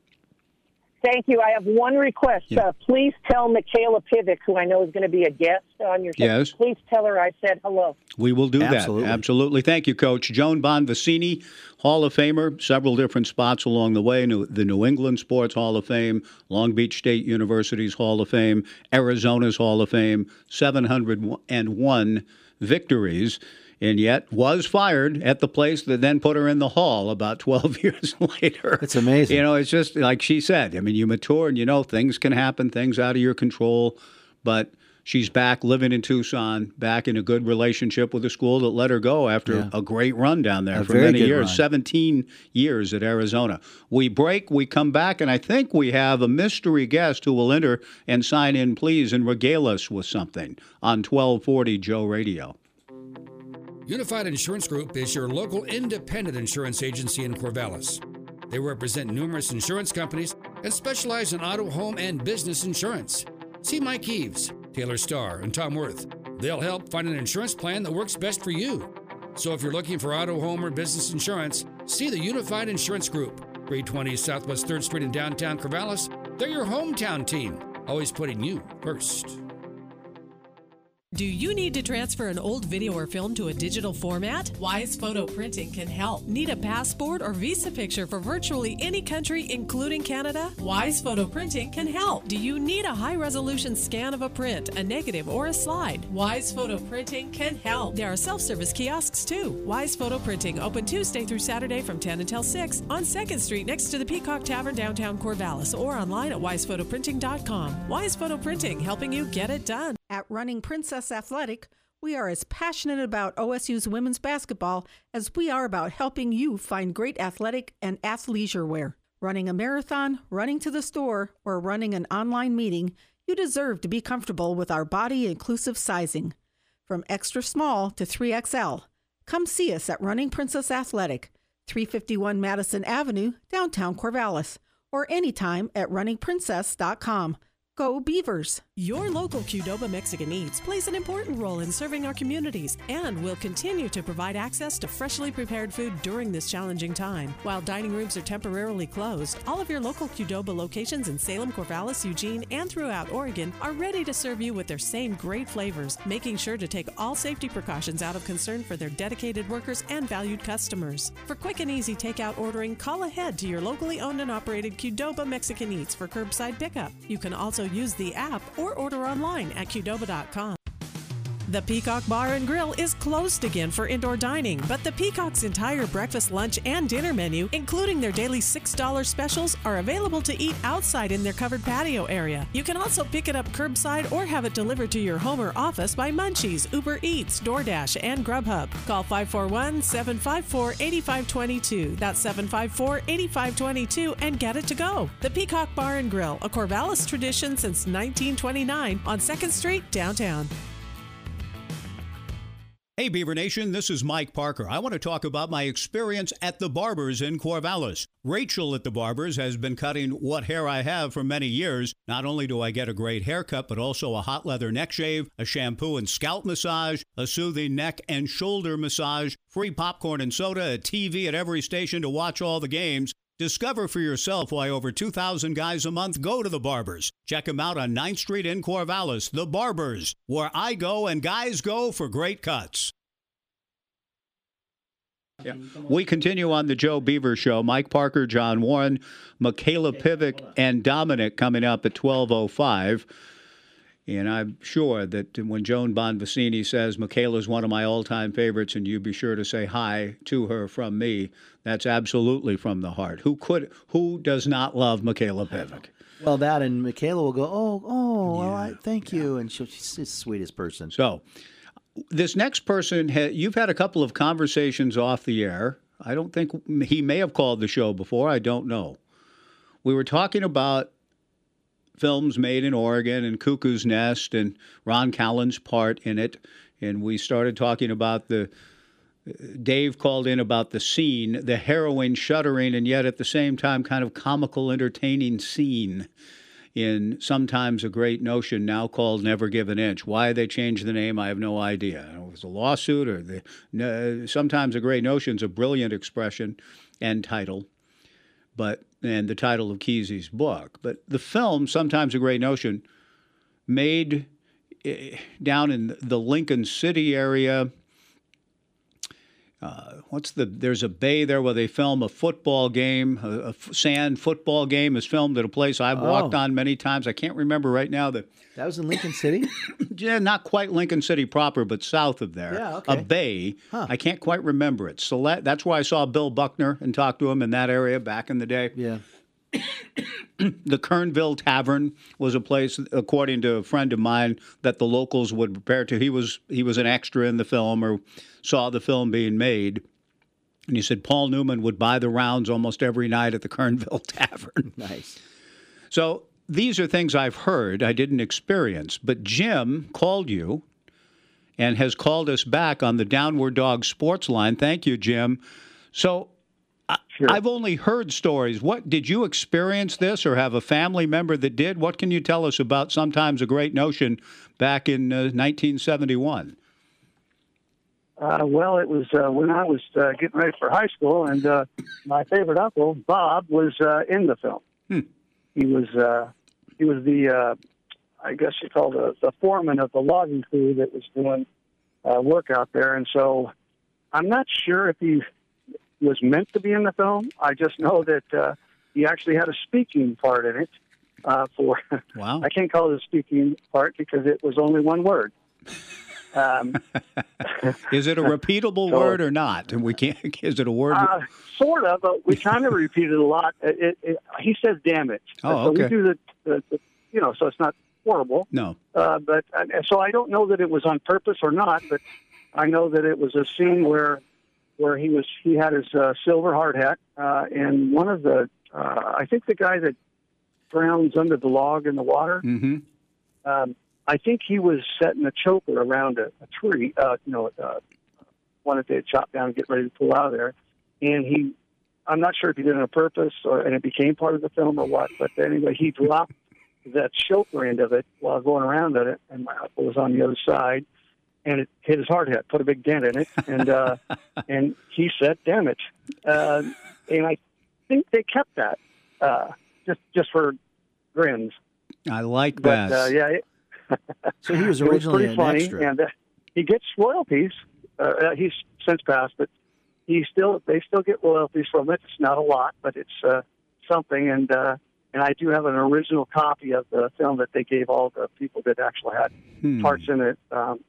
Thank you. I have one request. Yeah. Uh, please tell Mikayla Pivec, who I know is going to be a guest on your show. Yes. Please tell her I said hello. We will do Absolutely. that. Absolutely. Thank you, Coach. Joan Bonvicini, Hall of Famer, several different spots along the way. New, the New England Sports Hall of Fame, Long Beach State University's Hall of Fame, Arizona's Hall of Fame, 701 victories. And yet was fired at the place that then put her in the hall about 12 *laughs* years later. It's amazing. You know, it's just like she said. I mean, you mature and you know things can happen, things out of your control, but she's back living in Tucson, back in a good relationship with a school that let her go after Yeah. a great run down there A for many years, run. 17 years at Arizona. We break, we come back, and I think we have a mystery guest who will enter and sign in, please, and regale us with something on 1240 Joe Radio. Unified Insurance Group is your local independent insurance agency in Corvallis. They represent numerous insurance companies and specialize in auto, home, and business insurance. See Mike Eves, Taylor Starr, and Tom Worth. They'll help find an insurance plan that works best for you. So if you're looking for auto, home, or business insurance, see the Unified Insurance Group, 320 Southwest 3rd Street in downtown Corvallis. They're your hometown team, always putting you first. Do you need to transfer an old video or film to a digital format? Wise Photo Printing can help. Need a passport or visa picture for virtually any country, including Canada? Wise Photo Printing can help. Do you need a high resolution scan of a print, a negative, or a slide? Wise Photo Printing can help. There are self service kiosks too. Wise Photo Printing open Tuesday through Saturday from 10 until 6 on 2nd Street next to the Peacock Tavern downtown Corvallis or online at wisephotoPrinting.com. Wise Photo Printing, helping you get it done. At Running Princess Athletic, we are as passionate about OSU's women's basketball as we are about helping you find great athletic and athleisure wear. Running a marathon, running to the store, or running an online meeting, you deserve to be comfortable with our body inclusive sizing. From extra small to 3XL, come see us at Running Princess Athletic, 351 Madison Avenue, downtown Corvallis, or anytime at runningprincess.com. Go Beavers! Your local Qdoba Mexican Eats plays an important role in serving our communities and will continue to provide access to freshly prepared food during this challenging time. While dining rooms are temporarily closed, all of your local Qdoba locations in Salem, Corvallis, Eugene, and throughout Oregon are ready to serve you with their same great flavors, making sure to take all safety precautions out of concern for their dedicated workers and valued customers. For quick and easy takeout ordering, call ahead to your locally owned and operated Qdoba Mexican Eats for curbside pickup. You can also use the app or order online at qdoba.com. The Peacock Bar and Grill is closed again for indoor dining, but the Peacock's entire breakfast, lunch, and dinner menu, including their daily $6 specials, are available to eat outside in their covered patio area. You can also pick it up curbside or have it delivered to your home or office by Munchies, Uber Eats, DoorDash, and Grubhub. Call 541 754 8522. That's 754 8522 and get it to go. The Peacock Bar and Grill, a Corvallis tradition since 1929 on 2nd Street, downtown. Hey, Beaver Nation, this is Mike Parker. I want to talk about my experience at the Barbers in Corvallis. Rachel at the Barbers has been cutting what hair I have for many years. Not only do I get a great haircut, but also a hot leather neck shave, a shampoo and scalp massage, a soothing neck and shoulder massage, free popcorn and soda, a TV at every station to watch all the games. Discover for yourself why over 2,000 guys a month go to the Barbers. Check them out on 9th Street in Corvallis, the Barbers, where I go and guys go for great cuts. Yeah. We continue on the Joe Beaver Show. Mike Parker, John Warren, Mikayla Pivec, and Dominic coming up at 12.05. And I'm sure that when Joan Bonvicini says Mikayla's one of my all-time favorites, and you be sure to say hi to her from me, that's absolutely from the heart. Who could? Who does not love Mikayla Pivec? Well, that and Mikayla will go, oh, oh, well, I, thank you, and she'll, she's the sweetest person. So, this next person, you've had a couple of conversations off the air. I don't think he may have called the show before. I don't know. We were talking about films made in Oregon and Cuckoo's Nest and Ron Callan's part in it. And we started talking about the. Dave called in about the scene, the harrowing, shuddering, and yet at the same time kind of comical, entertaining scene in sometimes a great notion now called Never Give an Inch. Why they changed the name, I have no idea. It was a lawsuit or the no, sometimes a great notion is a brilliant expression and title, but and the title of Kesey's book. But the film, sometimes a great notion, made eh, down in the Lincoln City area uh, what's the there's a bay there where they film a football game a, a f- sand football game is filmed at a place i've walked Oh. on many times. I can't remember right now that That was in Lincoln City. *coughs* yeah not quite lincoln city proper but south of there. Yeah, okay. a bay i can't quite remember it. So that, that's where i saw bill buckner and talked to him in that area back in the day. Yeah *coughs* the Kernville Tavern was a place, according to a friend of mine, that the locals would prepare to. He was he was an extra in the film or saw the film being made, and he said Paul Newman would buy the rounds almost every night at the Kernville *laughs* Tavern. nice. So these are things I've heard. I didn't experience, but Jim called you and has called us back on the Downward Dog Sports Line. Thank you, Jim. So. I- I've only heard stories. What did you experience this, or have a family member that did? What can you tell us about sometimes a great notion back in uh, 1971? Uh, well, it was uh, when I was uh, getting ready for high school, and uh, my favorite uncle Bob was uh, in the film. Hmm. He was uh, he was the uh, I guess you call the the foreman of the logging crew that was doing uh, work out there, and so I'm not sure if he was meant to be in the film. I just know that uh, he actually had a speaking part in it. Uh, for *laughs* wow, I can't call it a speaking part because it was only one word. Um, *laughs* Is it a repeatable *laughs* So- word or not? And we can't. Is it a word? Uh, sort of, but we kind of repeat it a lot. It, it, he says "damn it," Oh, so okay. we do the, the, the, you know, so it's not horrible. no. Uh, but uh, so I don't know that it was on purpose or not, but I know that it was a scene where where he was he had his uh, silver hard hat, uh, and one of the uh, I think the guy that drowns under the log in the water. Mm-hmm. Um, I think he was setting a choker around a, a tree, uh, you know, uh, one that they had chopped down and get ready to pull out of there. And he, I'm not sure if he did it on purpose or and it became part of the film or what, but anyway, he dropped that choker end of it while going around at it, and my uncle was on the other side, and it hit his hard hat, put a big dent in it, and uh, *laughs* and he said, "Damn it!" Uh, and I think they kept that uh, just just for grins. I like But that. uh, yeah, it, So he was *laughs* it originally pretty an funny, extra. and uh, he gets royalties. Uh, uh, he's since passed, but he still they still get royalties from it. It's not a lot, but it's uh, something. And uh, and I do have an original copy of the film that they gave all the people that actually had Hmm. parts in it. Um,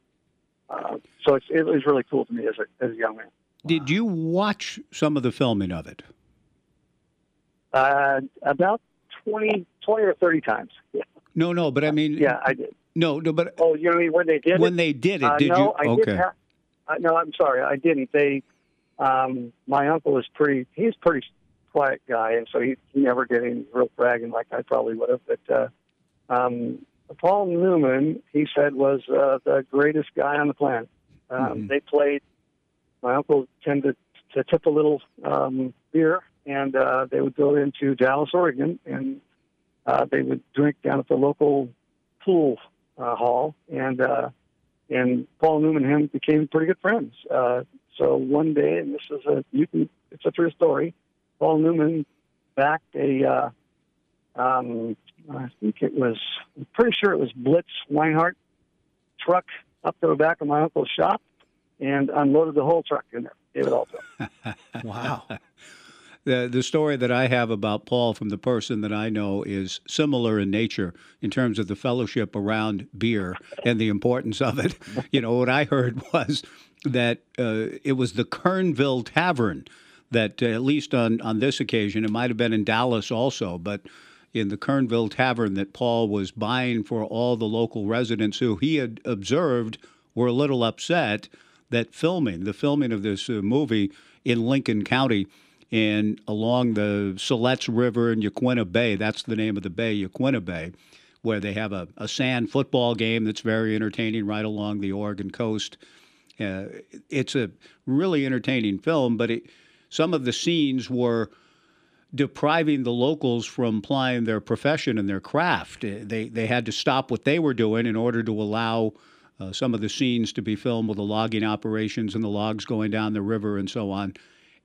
uh, so it's, it was really cool to me as a as a young man. Did you watch some of the filming of it? Uh, about 20, 20 or thirty times. Yeah, *laughs* No, no, but I mean, yeah, I did. no, no, but Oh, you know what I mean? when they did it when it? they did it, Uh, did no, you? I okay. have, uh, no, I'm sorry, I didn't. They, um, my uncle is pretty. He's a pretty quiet guy, and so he, he never did any real bragging like I probably would have. But uh, um, Paul Newman, he said, was uh, the greatest guy on the planet. Um, They played. My uncle tended to tip a little um, beer, and uh, they would go into Dallas, Oregon, and uh, they would drink down at the local pool uh, hall, and uh, and Paul Newman and him became pretty good friends. Uh, so one day, and this is a you can it's a true story. Paul Newman backed a uh, um, I think it was I'm pretty sure it was Blitz Weinhard truck up to the back of my uncle's shop and unloaded the whole truck in there. Gave it all to him. *laughs* wow. *laughs* The, the story that I have about Paul from the person that I know is similar in nature in terms of the fellowship around beer and the importance of it. *laughs* You know, what I heard was that uh, it was the Kernville Tavern that, uh, at least on, on this occasion, it might have been in Dallas also, but in the Kernville Tavern that Paul was buying for all the local residents who he had observed were a little upset that filming, the filming of this uh, movie in Lincoln County, and along the Siletz River and Yaquina Bay. That's the name of the bay, Yaquina Bay, where they have a, a sand football game that's very entertaining right along the Oregon coast. Uh, it's a really entertaining film, but it, some of the scenes were depriving the locals from plying their profession and their craft. Uh, They they had to stop what they were doing in order to allow uh, some of the scenes to be filmed with the logging operations and the logs going down the river and so on.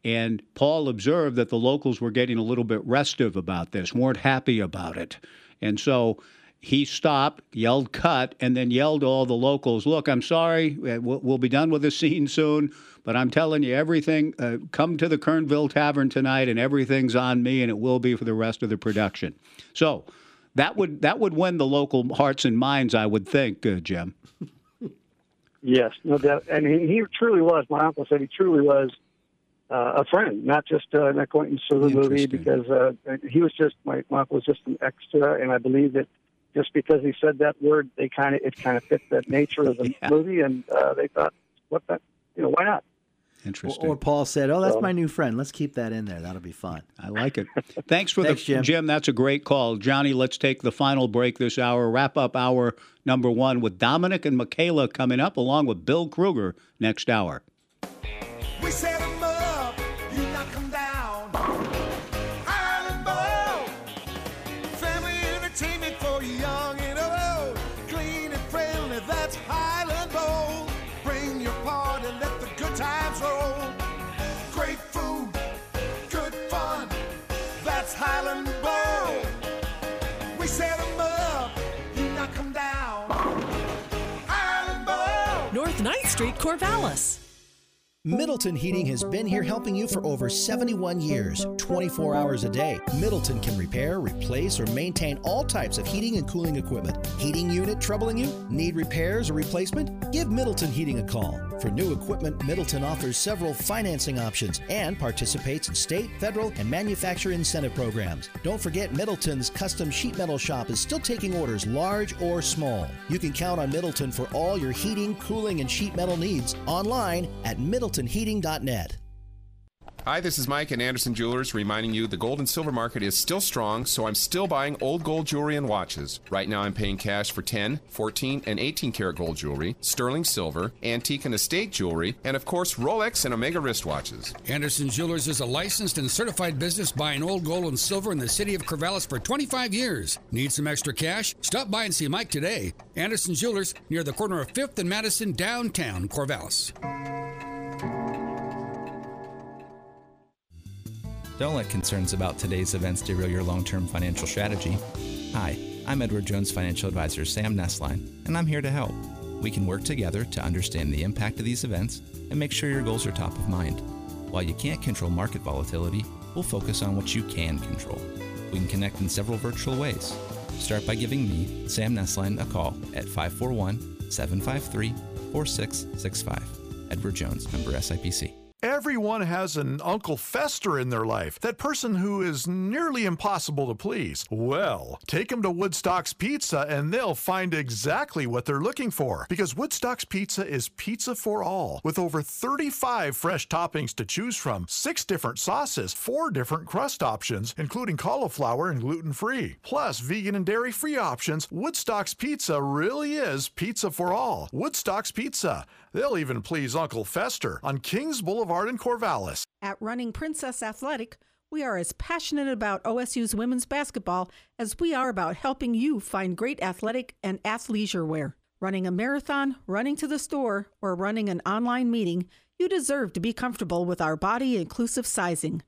And Paul observed that the locals were getting a little bit restive about this, weren't happy about it. And so he stopped, yelled cut, and then yelled to all the locals, Look, I'm sorry, uh, we'll, we'll be done with this scene soon, but I'm telling you, everything, uh, come to the Kernville Tavern tonight, and everything's on me, and it will be for the rest of the production. So that would that would win the local hearts and minds, I would think, uh, Jim. Yes, no doubt. And he, he truly was. My uncle said he truly was uh, a friend, not just uh, an acquaintance of the movie. Because uh, he was just my, my uncle was just an extra, and I believe that just because he said that word, they kind of it kind of fit the nature of the *laughs* movie, and uh, they thought, what that, you know, why not? Interesting. Or Paul said, "Oh, that's So- my new friend. Let's keep that in there. That'll be fun." I like it. *laughs* Thanks for Thanks, the Jim. That's a great call, Johnny. Let's take the final break this hour. Wrap up hour number one with Dominic and Mikayla coming up, along with Bill Krueger next hour. Corvallis. Middleton Heating has been here helping you for over 71 years, 24 hours a day. Middleton can repair, replace, or maintain all types of heating and cooling equipment. Heating unit troubling you? Need repairs or replacement? Give Middleton Heating a call. For new equipment, Middleton offers several financing options and participates in state, federal, and manufacturer incentive programs. Don't forget Middleton's custom sheet metal shop is still taking orders, large or small. You can count on Middleton for all your heating, cooling, and sheet metal needs online at middletonheating.net. Hi, this is Mike at Anderson Jewelers reminding you the gold and silver market is still strong, so I'm still buying old gold jewelry and watches. Right now, I'm paying cash for 10, 14, and 18 karat gold jewelry, sterling silver, antique and estate jewelry, and of course, Rolex and Omega wristwatches. Anderson Jewelers is a licensed and certified business buying old gold and silver in the city of Corvallis for 25 years. Need some extra cash? Stop by and see Mike today. Anderson Jewelers near the corner of 5th and Madison, downtown Corvallis. Don't let concerns about today's events derail your long term financial strategy. Hi, I'm Edward Jones Financial Advisor Sam Nestline, and I'm here to help. We can work together to understand the impact of these events and make sure your goals are top of mind. While you can't control market volatility, we'll focus on what you can control. We can connect in several virtual ways. Start by giving me, Sam Nestline, a call at 541 753 4665. Edward Jones, member SIPC. Everyone has an Uncle Fester in their life, that person who is nearly impossible to please. Well, take them to Woodstock's Pizza and they'll find exactly what they're looking for. Because Woodstock's Pizza is pizza for all, with over 35 fresh toppings to choose from, six different sauces, four different crust options, including cauliflower and gluten free, plus vegan and dairy free options. Woodstock's Pizza really is pizza for all. Woodstock's Pizza. They'll even please Uncle Fester on Kings Boulevard in Corvallis. At Running Princess Athletic, we are as passionate about OSU's women's basketball as we are about helping you find great athletic and athleisure wear. Running a marathon, running to the store, or running an online meeting, you deserve to be comfortable with our body inclusive sizing.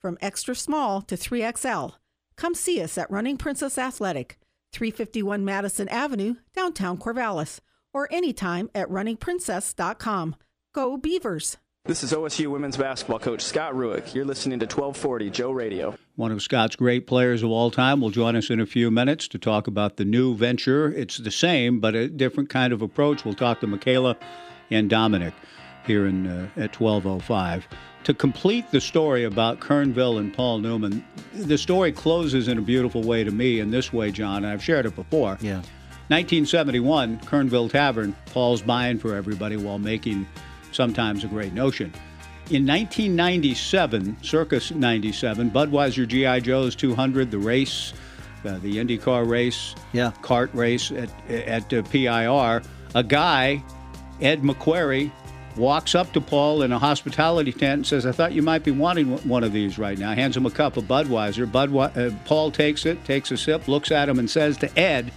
From extra small to 3XL. Come see us at Running Princess Athletic, 351 Madison Avenue, downtown Corvallis, or anytime at runningprincess.com. Go Beavers! This is OSU women's basketball coach Scott Rueck. You're listening to 1240 Joe Radio. One of Scott's great players of all time will join us in a few minutes to talk about the new venture. It's the same, but a different kind of approach. We'll talk to Mikayla and Dominic here in uh, at 12:05 to complete the story about Kernville and Paul Newman. The story closes in a beautiful way to me in this way, John. And I've shared it before. Yeah. 1971, Kernville Tavern. Paul's buying for everybody while making sometimes a great notion. In 1997, Circus 97, Budweiser GI Joe's 200, the race, uh, the IndyCar race, yeah, kart race at at uh, PIR, a guy, Ed McQuarrie, walks up to Paul in a hospitality tent and says, "I thought you might be wanting one of these right now." Hands him a cup of Budweiser. Budwe- uh, Paul takes it, takes a sip, looks at him, and says to Ed,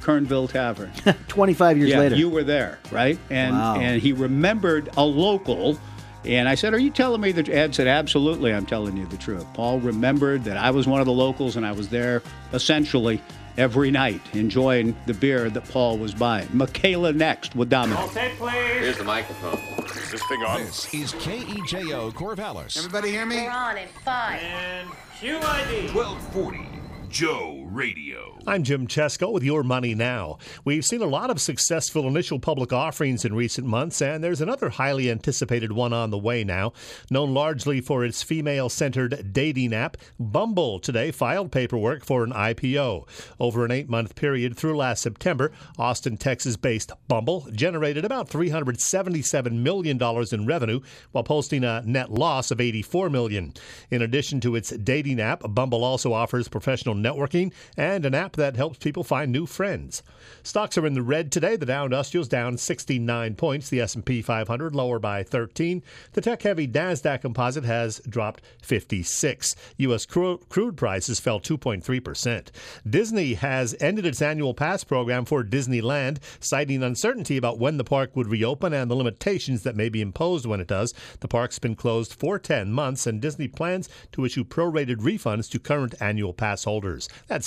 "Kernville Tavern." *laughs* 25 years yeah, later. you were there, right? And Wow. and he remembered a local. And I said, "Are you telling me that?" Ed said, "Absolutely, I'm telling you the truth." Paul remembered that I was one of the locals, and I was there essentially every night enjoying the beer that Paul was buying. Mikayla next with Dominic. Take, please. Here's the microphone. Is this thing on? This is KEJO Corvallis. Everybody hear me? We're on in five. And QID. 1240 Joe Radio. I'm Jim Chesko with Your Money Now. We've seen a lot of successful initial public offerings in recent months, and there's another highly anticipated one on the way now. Known largely for its female centered dating app, Bumble today filed paperwork for an IPO. Over an eight month period through last September, Austin, Texas based Bumble generated about $377 million in revenue while posting a net loss of 84 million. In addition to its dating app, Bumble also offers professional networking and an app that helps people find new friends. Stocks are in the red today. The Dow Industrials down 69 points. The S&P 500 lower by 13. The tech-heavy Nasdaq Composite has dropped 56. U.S. cru- crude prices fell 2.3%. Disney has ended its annual pass program for Disneyland, citing uncertainty about when the park would reopen and the limitations that may be imposed when it does. The park's been closed for 10 months, and Disney plans to issue prorated refunds to current annual pass holders. That's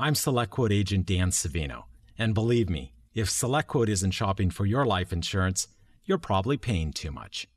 I'm SelectQuote agent Dan Savino. And believe me, if SelectQuote isn't shopping for your life insurance, you're probably paying too much.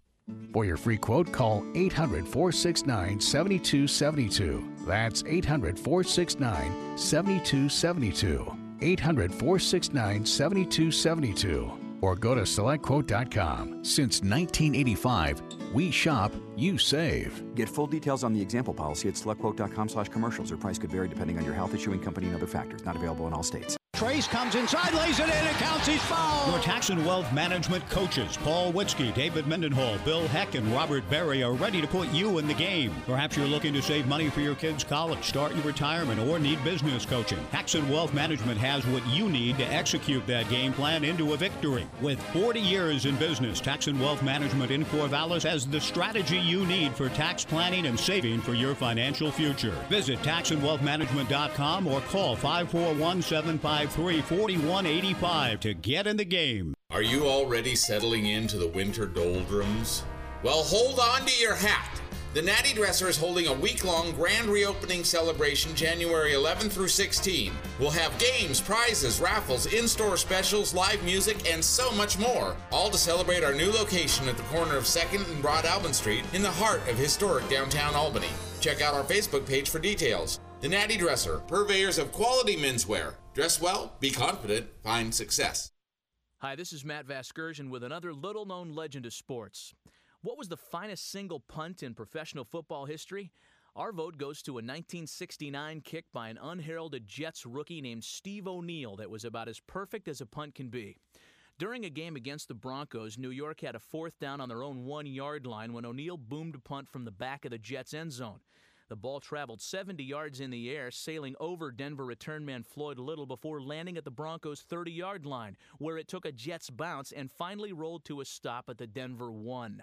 For your free quote, call 800 469 7272. That's 800 469 7272. 800 469 7272. Or go to selectquote.com. Since 1985, we shop, you save. Get full details on the example policy at selectquote.com slash commercials. Your price could vary depending on your health issuing company and other factors. Not available in all states. Trace comes inside, lays it in, and counts. He's fouled. Your tax and wealth management coaches, Paul Witzke, David Mendenhall, Bill Heck, and Robert Berry, are ready to put you in the game. Perhaps you're looking to save money for your kids' college, start your retirement, or need business coaching. Tax and Wealth Management has what you need to execute that game plan into a victory. With 40 years in business, Tax and Wealth Management in Corvallis has the strategy you need for tax planning and saving for your financial future. Visit taxandwealthmanagement.com or call 541 753 4185 to get in the game. Are you already settling into the winter doldrums? Well, hold on to your hat. The Natty Dresser is holding a week long grand reopening celebration January 11 through 16. We'll have games, prizes, raffles, in store specials, live music, and so much more. All to celebrate our new location at the corner of 2nd and Broadalbin Street in the heart of historic downtown Albany. Check out our Facebook page for details. The Natty Dresser, purveyors of quality menswear. Dress well, be confident, find success. Hi, this is Matt Vasgersian with another little known legend of sports. What was the finest single punt in professional football history? Our vote goes to a 1969 kick by an unheralded Jets rookie named Steve O'Neill that was about as perfect as a punt can be. During a game against the Broncos, New York had a fourth down on their own one yard line when O'Neill boomed a punt from the back of the Jets' end zone. The ball traveled 70 yards in the air, sailing over Denver return man Floyd Little before landing at the Broncos' 30 yard line, where it took a Jets bounce and finally rolled to a stop at the Denver 1.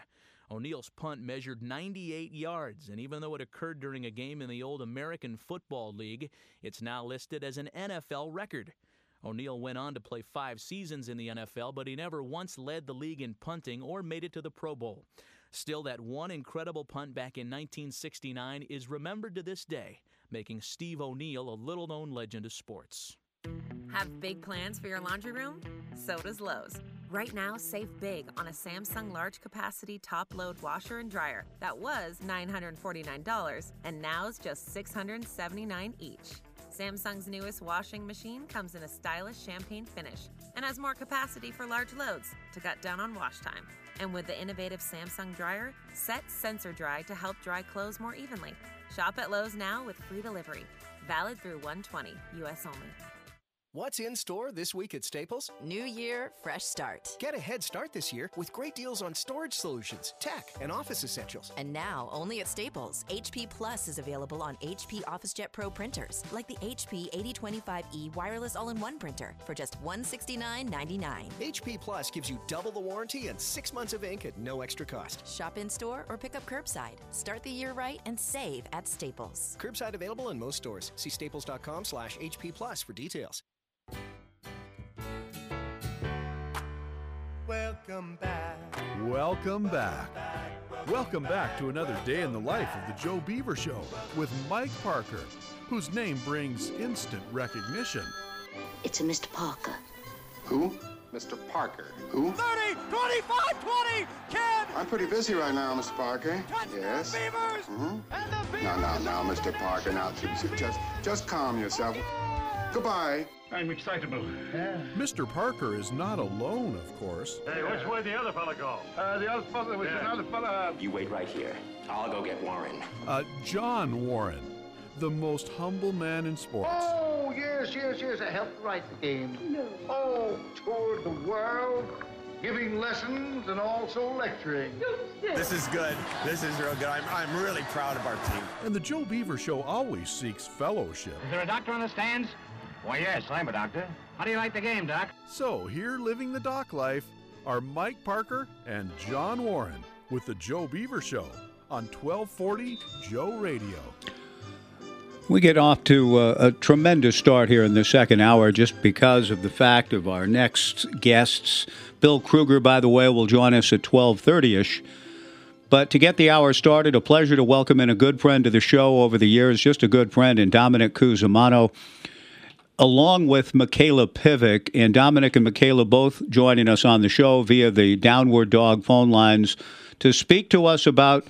O'Neill's punt measured 98 yards, and even though it occurred during a game in the old American Football League, it's now listed as an NFL record. O'Neill went on to play five seasons in the NFL, but he never once led the league in punting or made it to the Pro Bowl. Still, that one incredible punt back in 1969 is remembered to this day, making Steve O'Neill a little known legend of sports. Have big plans for your laundry room? So does Lowe's. Right now, save big on a Samsung large capacity top load washer and dryer that was $949 and now's just 679 each. Samsung's newest washing machine comes in a stylish champagne finish and has more capacity for large loads to cut down on wash time. And with the innovative Samsung dryer, set sensor dry to help dry clothes more evenly. Shop at Lowe's now with free delivery. Valid through 120, U.S. only. What's in store this week at Staples? New year, fresh start. Get a head start this year with great deals on storage solutions, tech, and office essentials. And now, only at Staples, HP Plus is available on HP OfficeJet Pro printers, like the HP 8025E wireless all-in-one printer for just $169.99. HP Plus gives you double the warranty and six months of ink at no extra cost. Shop in store or pick up curbside. Start the year right and save at Staples. Curbside available in most stores. See staples.com slash HP Plus for details. Welcome back. Welcome back. Welcome back to another day in the life of the Joe Beaver Show with Mike Parker, whose name brings instant recognition. It's a Mr. Parker. Who? Mr. Parker. Who? 30, 25, 20, kid! I'm pretty busy right now, Mr. Parker. yes. Beavers! Mhm. And the Beavers! Now, now, now, Mr. Parker. Now, just, just, just calm yourself. Goodbye. I'm excitable. Mr. Parker is not alone, of course. Hey, which way the other fella go? Uh, the other fella, was another fella. You wait right here. I'll go get Warren. Uh, John Warren, the most humble man in sports. Oh, yes, yes, yes. I helped write the game. No. Oh, toured the world, giving lessons and also lecturing. This is good. This is real good. I'm, I'm really proud of our team. And the Joe Beaver Show always seeks fellowship. Is there a doctor on the stands? Why, yes, I'm a doctor. How do you like the game, Doc? So, here living the doc life are Mike Parker and John Warren with the Joe Beaver Show on 1240 Joe Radio. We get off to a, a, tremendous start here in the second hour just because of the fact of our next guests. Bill Krueger, by the way, will join us at 1230ish. But to get the hour started, a pleasure to welcome in a good friend to the show over the years, just a good friend, and Dominic Cusimano, along with Mikayla Pivec. And Dominic and Mikayla both joining us on the show via the Downward Dog phone lines to speak to us about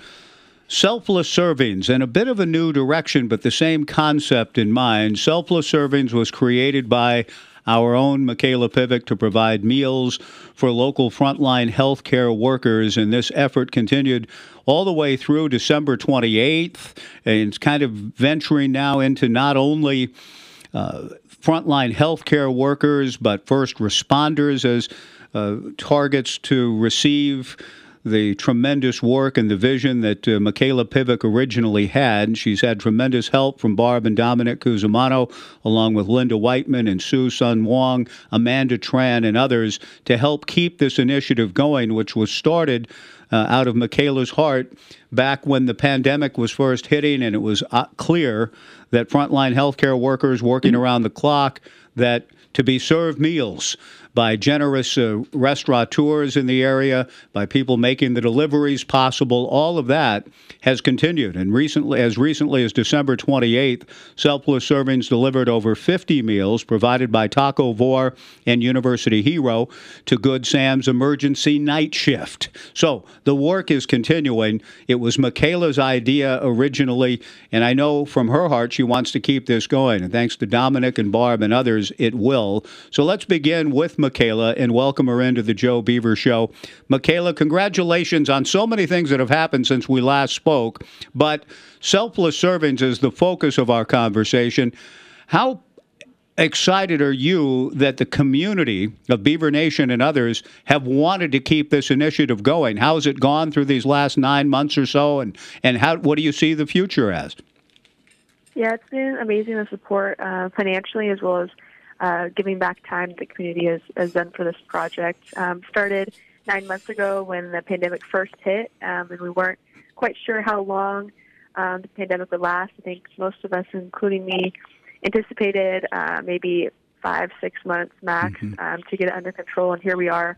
Selfless servings and a bit of a new direction, but the same concept in mind. Selfless servings was created by our own Mikayla Pivec to provide meals for local frontline healthcare workers, and this effort continued all the way through December 28th, and it's kind of venturing now into not only uh, frontline healthcare workers, but first responders as uh, targets to receive the tremendous work and the vision that uh, Mikayla Pivec originally had. She's had tremendous help from Barb and Dominic Cusimano, along with Linda Whiteman and Sue Sun Wong, Amanda Tran, and others to help keep this initiative going, which was started uh, out of Mikayla's heart back when the pandemic was first hitting, and it was uh, clear that frontline healthcare workers working around the clock that to be served meals by generous uh, restaurateurs in the area, by people making the deliveries possible. All of that has continued. And recently, as recently as December 28th, Selfless Servings delivered over 50 meals provided by Taco Vor and University Hero to Good Sam's emergency night shift. So the work is continuing. It was Mikayla's idea originally, and I know from her heart she wants to keep this going. And thanks to Dominic and Barb and others, it will. So let's begin with Mikayla and welcome her into the Joe Beaver Show. Mikayla, congratulations on so many things that have happened since we last spoke, but selfless servings is the focus of our conversation. How excited are you that the community of Beaver Nation and others have wanted to keep this initiative going? How has it gone through these last nine months or so, and, and how, what do you see the future as? Yeah, it's been amazing the support uh, financially as well as uh, giving back time the community has, has done for this project. Um, started nine months ago when the pandemic first hit, um, and we weren't quite sure how long um, the pandemic would last. I think most of us, including me, anticipated uh, maybe five, six months max Mm-hmm. um, to get it under control, and here we are,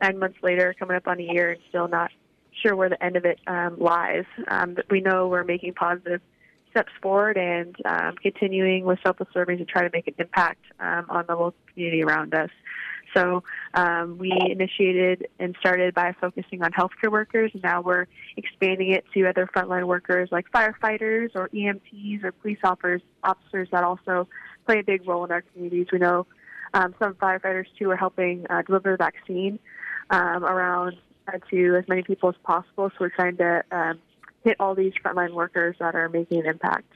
nine months later, coming up on a year, and still not sure where the end of it um, lies. Um, but we know we're making positive steps forward and um, continuing with selfless servings to try to make an impact um, on the local community around us. So um, we initiated and started by focusing on healthcare workers, and now we're expanding it to other frontline workers like firefighters or EMTs or police officers, officers that also play a big role in our communities. We know um, some firefighters too are helping uh, deliver the vaccine um, around uh, to as many people as possible. So we're trying to um, hit all these frontline workers that are making an impact.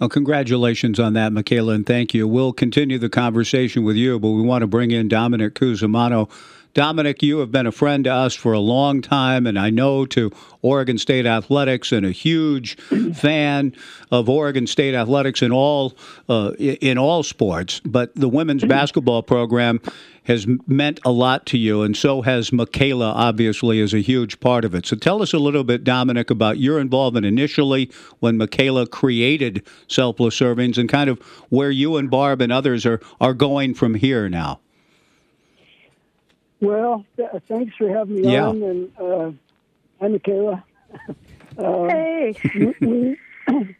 Well, congratulations on that, Mikayla, and thank you. We'll continue the conversation with you, but we want to bring in Dominic Cusimano. Dominic, you have been a friend to us for a long time, and I know to Oregon State athletics, and a huge *clears throat* fan of Oregon State athletics in all uh, in all sports. But the women's *clears throat* basketball program has meant a lot to you, and so has Mikayla. Obviously, is a huge part of it. So tell us a little bit, Dominic, about your involvement initially when Mikayla created Selfless Servings, and kind of where you and Barb and others are are going from here now. Well, th- thanks for having me Yeah. on, and uh, hi, Mikayla. *laughs* um, Hey. we, we,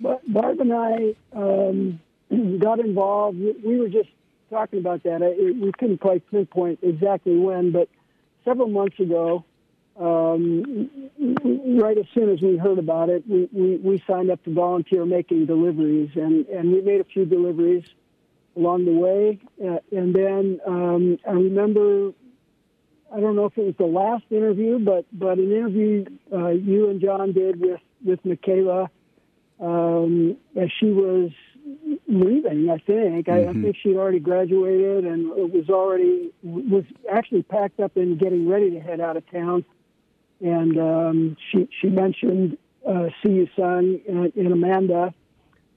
*coughs* Barb and I um, *clears throat* got involved. We, we were just talking about that. I, we couldn't quite pinpoint exactly when, but several months ago, um, right as soon as we heard about it, we, we, we signed up to volunteer making deliveries, and, and we made a few deliveries along the way. Uh, and then um, I remember, I don't know if it was the last interview, but but an interview uh, you and John did with with Mikayla um, as she was leaving. I think I, I Mhm. think she'd already graduated and it was already was actually packed up and getting ready to head out of town. And um, she she mentioned uh, see you son and, and Amanda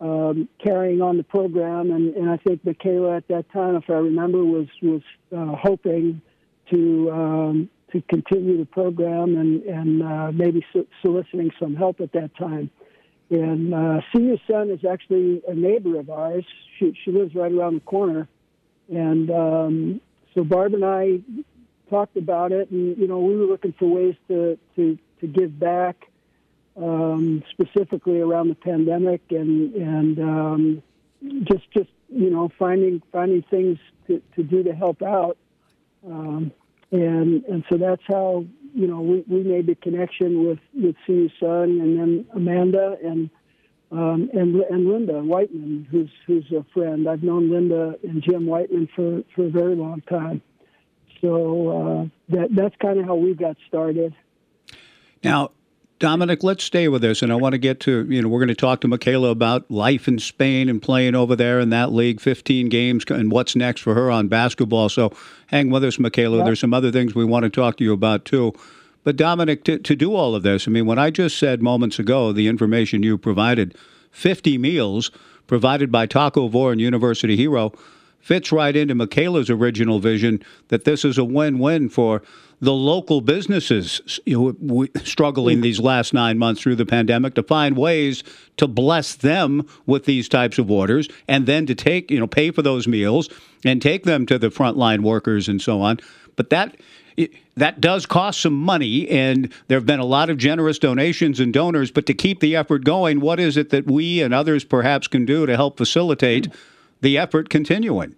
um, carrying on the program, and, and I think Mikayla at that time, if I remember, was was uh, hoping to um, to continue the program and and uh, maybe so- soliciting some help at that time. And uh, Senior Son is actually a neighbor of ours. She she lives right around the corner, and um, so Barb and I talked about it, and you know we were looking for ways to to to give back um, specifically around the pandemic and and um, just just you know finding finding things to, to do to help out um, and and so that's how you know we, we made the connection with with Sue's son and then Amanda and um, and and Linda Whiteman who's who's a friend I've known Linda and Jim Whiteman for for a very long time so uh, that that's kind of how we got started. Now, Dominic, let's stay with this, and I want to get to you know we're going to talk to Mikayla about life in Spain and playing over there in that league, 15 games, and what's next for her on basketball. So hang with us, Mikayla. Yeah. There's some other things we want to talk to you about too. But Dominic, to, to do all of this, I mean, when I just said moments ago, the information you provided, 50 meals provided by Taco Vor and University Hero, fits right into Mikayla's original vision that this is a win-win for the local businesses you know, struggling mm. these last nine months through the pandemic to find ways to bless them with these types of orders and then to take you know pay for those meals and take them to the frontline workers and so on. But that it- that does cost some money and there have been a lot of generous donations and donors but to keep the effort going what is it that we and others perhaps can do to help facilitate mm. the effort continuing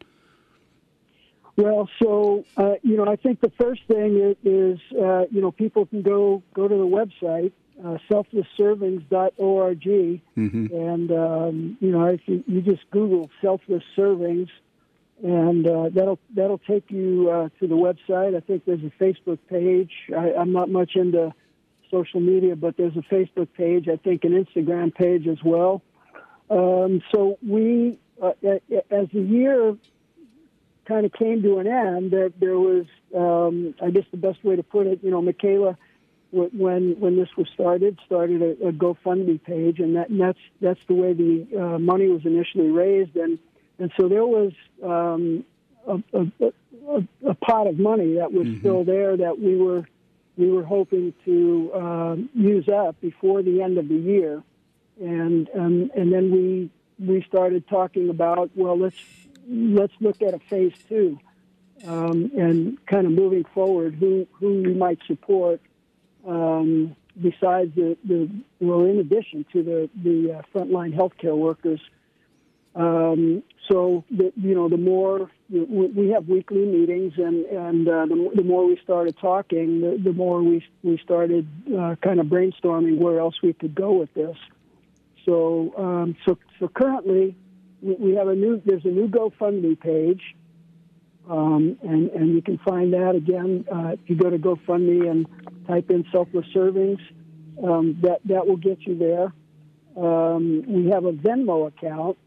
Well, so uh, you know, I think the first thing is, is uh, you know people can go go to the website uh, selflessservings.org, Mm-hmm. and um, you know if you, you just Google selfless servings, and uh, that'll that'll take you uh, to the website. I think there's a Facebook page. I, I'm not much into social media, but there's a Facebook page. I think an Instagram page as well. Um, so we, uh, as the year kind of came to an end, That there was, um, I guess the best way to put it, you know, Mikayla, when when this was started, started a, a GoFundMe page, and, that, and that's that's the way the uh, money was initially raised, and and so there was um, a, a, a, a pot of money that was still there that we were we were hoping to um, use up before the end of the year, and um, and then we we started talking about well let's let's look at a phase two um, and kind of moving forward who who we might support um, besides the, the well in addition to the the uh, frontline healthcare workers Um, so the, you know, the more we we have weekly meetings, and and uh, the, the more we started talking, the, the more we we started uh, kind of brainstorming where else we could go with this. So um, so so currently, we, we have a new there's a new GoFundMe page, um, and and you can find that again uh, if you go to GoFundMe and type in selfless servings. Um, that that will get you there. Um, we have a Venmo account,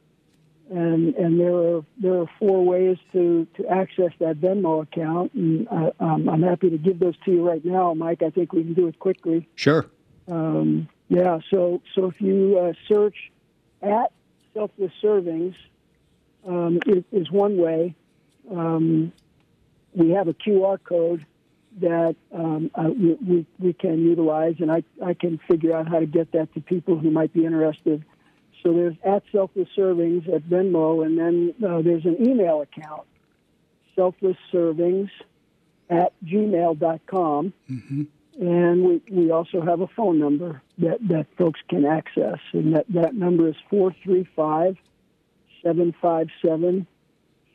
and and there are there are four ways to to access that Venmo account, and uh, um, I'm happy to give those to you right now, Mike. I think we can do it quickly. Sure. Um, yeah. So so if you uh, search at selfless servings, um, is, is one way. Um, we have a QR code that um, uh, we, we, we can utilize, and I, I can figure out how to get that to people who might be interested. So there's at Selfless Servings at Venmo, and then uh, there's an email account, Selfless Servings at gmail.com. Mm-hmm. And we, we also have a phone number that, that folks can access, and that, that number is 435 757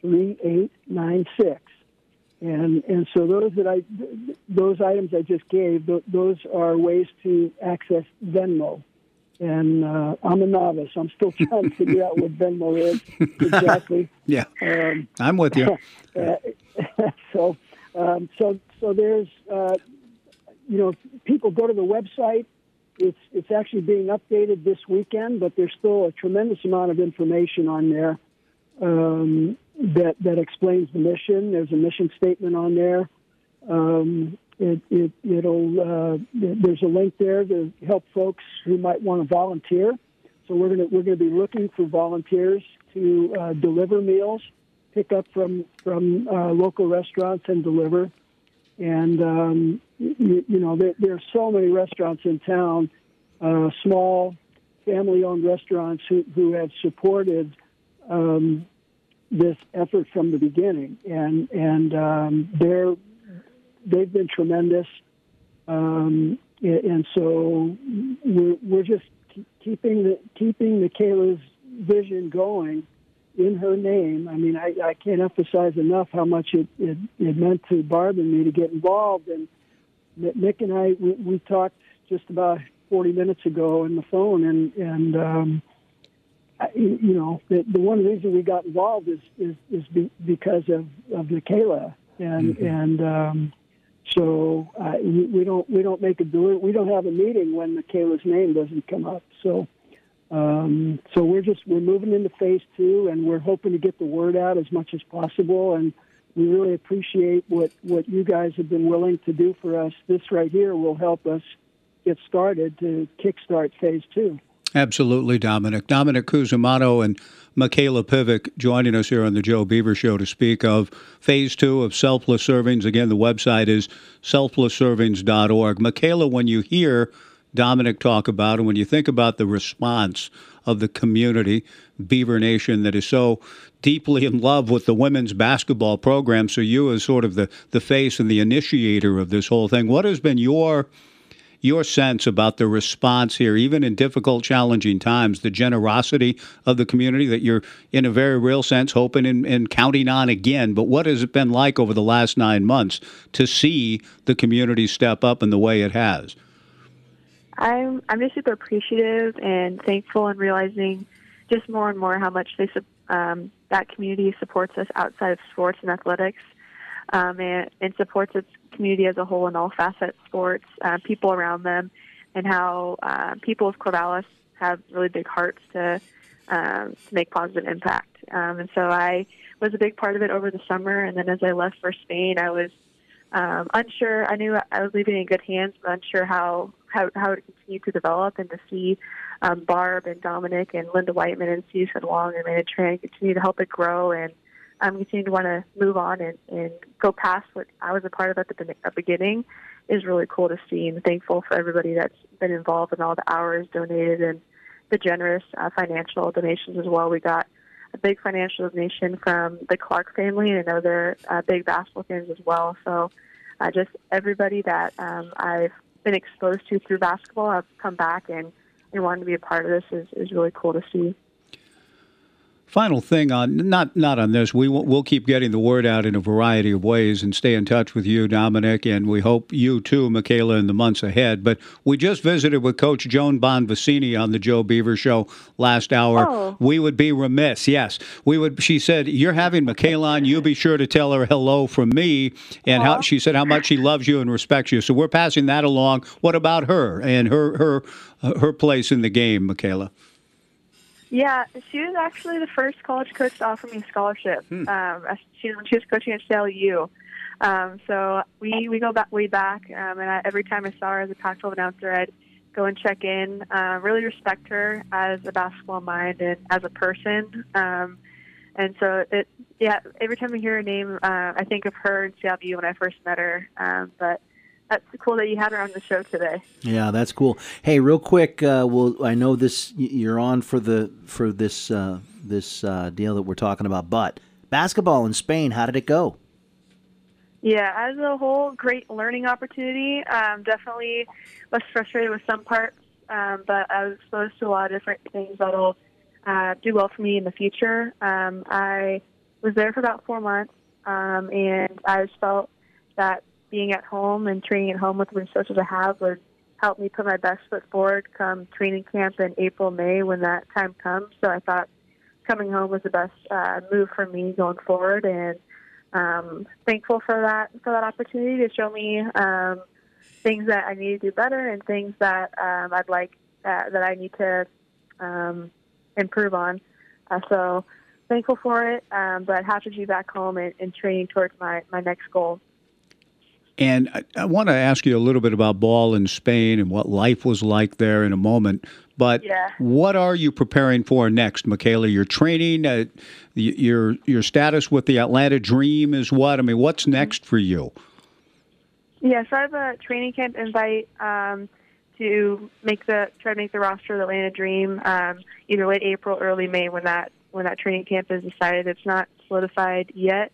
3896 and and so those that I those items I just gave those are ways to access Venmo, and uh, I'm a novice. I'm still trying to figure out what Venmo is *laughs* exactly. yeah, um, I'm with you. *laughs* Uh, *laughs* so um, so so there's uh, you know people go to the website. It's it's actually being updated this weekend, but there's still a tremendous amount of information on there. Um, that that explains the mission. There's a mission statement on there. Um, it, it it'll uh, there's a link there to help folks who might want to volunteer. So we're gonna we're gonna be looking for volunteers to uh, deliver meals, pick up from from uh, local restaurants and deliver. And um, you, you, know there, there, are so many restaurants in town, uh, small family-owned restaurants who who have supported. Um, this effort from the beginning, and and um, they're they've been tremendous, um, and so we're we're just keeping the keeping Mikayla's vision going in her name. I mean, I, I can't emphasize enough how much it, it, it meant to Barb and me to get involved. And Nick and I we, we talked just about 40 minutes ago on the phone, and and um, I, you know, the, the one reason we got involved is is, is be, because of of Mikayla, and mm-hmm. and um, so uh, we, we don't we don't make a do we don't have a meeting when Mikayla's name doesn't come up. So um, so we're just we're moving into phase two, and we're hoping to get the word out as much as possible. And we really appreciate what what you guys have been willing to do for us. This right here will help us get started to kickstart phase two. Absolutely, Dominic. Dominic Cusimano and Mikayla Pivec joining us here on the Joe Beaver Show to speak of phase two of selfless servings. Again, the website is selflessservings.org. Mikayla, when you hear Dominic talk about and when you think about the response of the community, Beaver Nation, that is so deeply in love with the women's basketball program, so you as sort of the, the face and the initiator of this whole thing, what has been your – your sense about the response here, even in difficult, challenging times, the generosity of the community that you're, in a very real sense, hoping and, and counting on again. But what has it been like over the last nine months to see the community step up in the way it has? I'm I'm just super appreciative and thankful and realizing just more and more how much they um, that community supports us outside of sports and athletics um, and, and supports its community as a whole in all facets, sports, uh, people around them, and how uh, people of Corvallis have really big hearts to um, to make positive impact. Um, and so I was a big part of it over the summer. And then as I left for Spain, I was um, unsure. I knew I was leaving in good hands, but unsure how how how it continued to develop and to see um, Barb and Dominic and Linda Whiteman and Susan Long and Amanda Tran continue to help it grow and um, continue to want to move on and, and go past what I was a part of at the, the beginning is really cool to see and thankful for everybody that's been involved and all the hours donated and the generous uh, financial donations as well. We got a big financial donation from the Clark family, and I know they're uh, big basketball fans as well. So, uh, just everybody that um, I've been exposed to through basketball, I've come back and, and wanted to be a part of this is, is really cool to see. Final thing on not not on this. We will, we'll keep getting the word out in a variety of ways and stay in touch with you, Dominic, and we hope you too, Mikayla, in the months ahead. But we just visited with Coach Joan Bonvicini on the Joe Beaver Show last hour. Oh. We would be remiss. Yes, we would. She said, "You're having Mikayla on. You be sure to tell her hello from me." And how she said how much she loves you and respects you. So we're passing that along. What about her and her her uh, her place in the game, Mikayla? Yeah, she was actually the first college coach to offer me a scholarship. Um, she, when she was coaching at CLU. Um, so we, we go back way back, um, and I, every time I saw her as a Pac-12 announcer, I'd go and check in. Uh, really respect her as a basketball mind and as a person. Um, and so it, yeah, every time I hear her name, uh, I think of her in CLU when I first met her. Um, but that's cool that you had her on the show today. Yeah, that's cool. Hey, real quick, uh, well, I know this you're on for the for this uh, this uh, deal that we're talking about, but basketball in Spain, how did it go? Yeah, as a whole, great learning opportunity. Um, definitely was frustrated with some parts, um, but I was exposed to a lot of different things that'll uh, do well for me in the future. Um, I was there for about four months, um, and I just felt that being at home and training at home with the resources I have would help me put my best foot forward come training camp in April, May when that time comes. So I thought coming home was the best uh, move for me going forward, and um, thankful for that for that opportunity to show me um, things that I need to do better and things that um, I'd like uh, that I need to um, improve on. Uh, so thankful for it, um, but happy to be back home and, and training towards my, my next goal. And I, I want to ask you a little bit about ball in Spain and what life was like there in a moment. But Yeah. what are you preparing for next, Mikayla? Your training, uh, your your status with the Atlanta Dream is what? I mean, what's next for you? Yeah, so I have a training camp invite um, to make the try to make the roster of the Atlanta Dream um, either late April, early May when that when that training camp is decided. It's not solidified yet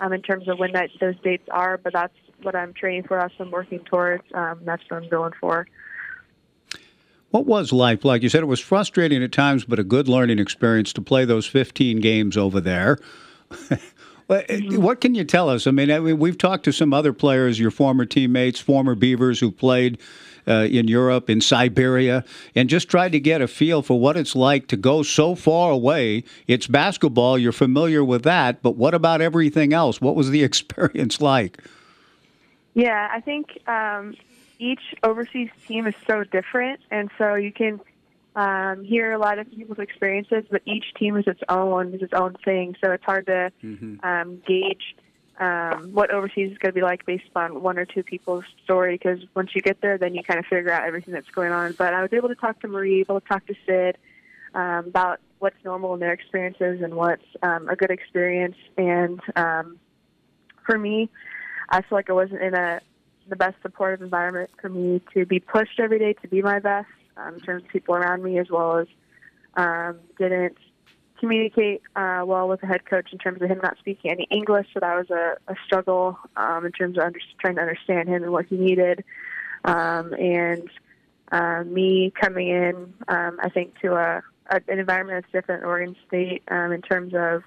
um, in terms of when that those dates are, but that's what I'm training for. That's what I'm working towards. Um, that's what I'm going for. What was life like? You said it was frustrating at times, but a good learning experience to play those 15 games over there. *laughs* What what can you tell us? I mean, I mean, we've talked to some other players, your former teammates, former Beavers who played uh, in Europe, in Siberia, and just tried to get a feel for what it's like to go so far away. It's basketball, you're familiar with that, but what about everything else? What was the *laughs* experience like? Yeah, I think um, each overseas team is so different, and so you can um, hear a lot of people's experiences, but each team is its own, is its own thing. So it's hard to um, gauge um, what overseas is going to be like based on one or two people's story. Because once you get there, then you kind of figure out everything that's going on. But I was able to talk to Marie, able to talk to Sid um, about what's normal in their experiences and what's um, a good experience. And um, for me, I feel like I wasn't in a the best supportive environment for me to be pushed every day to be my best um, in terms of people around me, as well as um, didn't communicate uh, well with the head coach in terms of him not speaking any English. So that was a, a struggle um, in terms of under, trying to understand him and what he needed. Um, and uh, me coming in, um, I think, to a, a, an environment that's different in Oregon State um, in terms of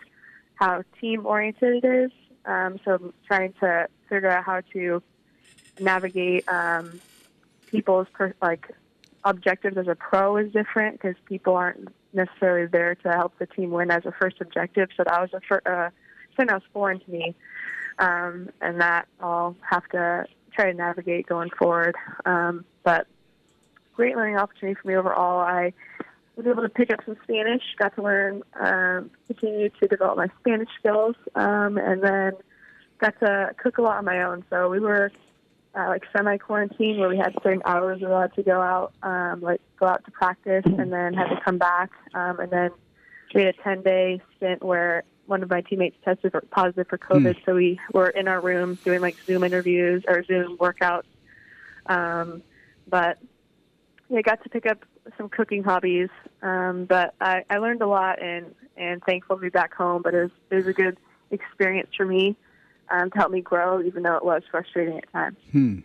how team oriented it is. Um, so trying to figure out how to navigate um, people's per- like objectives as a pro is different because people aren't necessarily there to help the team win as a first objective. So that was a fir- uh, something that was foreign to me, um, and that I'll have to try to navigate going forward. Um, but great learning opportunity for me overall. I was able to pick up some Spanish, got to learn, um, continue to develop my Spanish skills, um, and then got to cook a lot on my own. So we were uh, like semi quarantine where we had certain hours we were allowed to go out, um, like go out to practice, and then had to come back. Um, and then we had a ten day stint where one of my teammates tested for, positive for COVID, so we were in our room doing like Zoom interviews or Zoom workouts. Um, but yeah, I got to pick up some cooking hobbies. Um, but I, I learned a lot and and thankful to be back home. But it was it was a good experience for me um, to help me grow, even though it was frustrating at times. Hmm.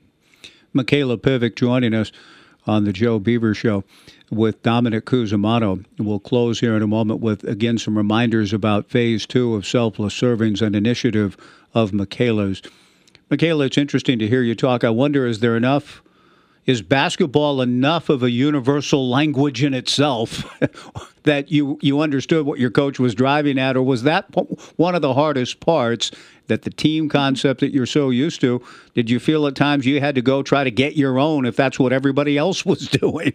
Mikayla Pivec joining us on the Joe Beaver Show with Dominic Cusimano. We'll close here in a moment with, again, some reminders about phase two of selfless servings and initiative of Mikayla's. Mikayla, it's interesting to hear you talk. I wonder, is there enough? Is basketball enough of a universal language in itself *laughs* that you, you understood what your coach was driving at, or was that one of the hardest parts that the team concept that you're so used to? Did you feel at times you had to go try to get your own if that's what everybody else was *laughs* doing?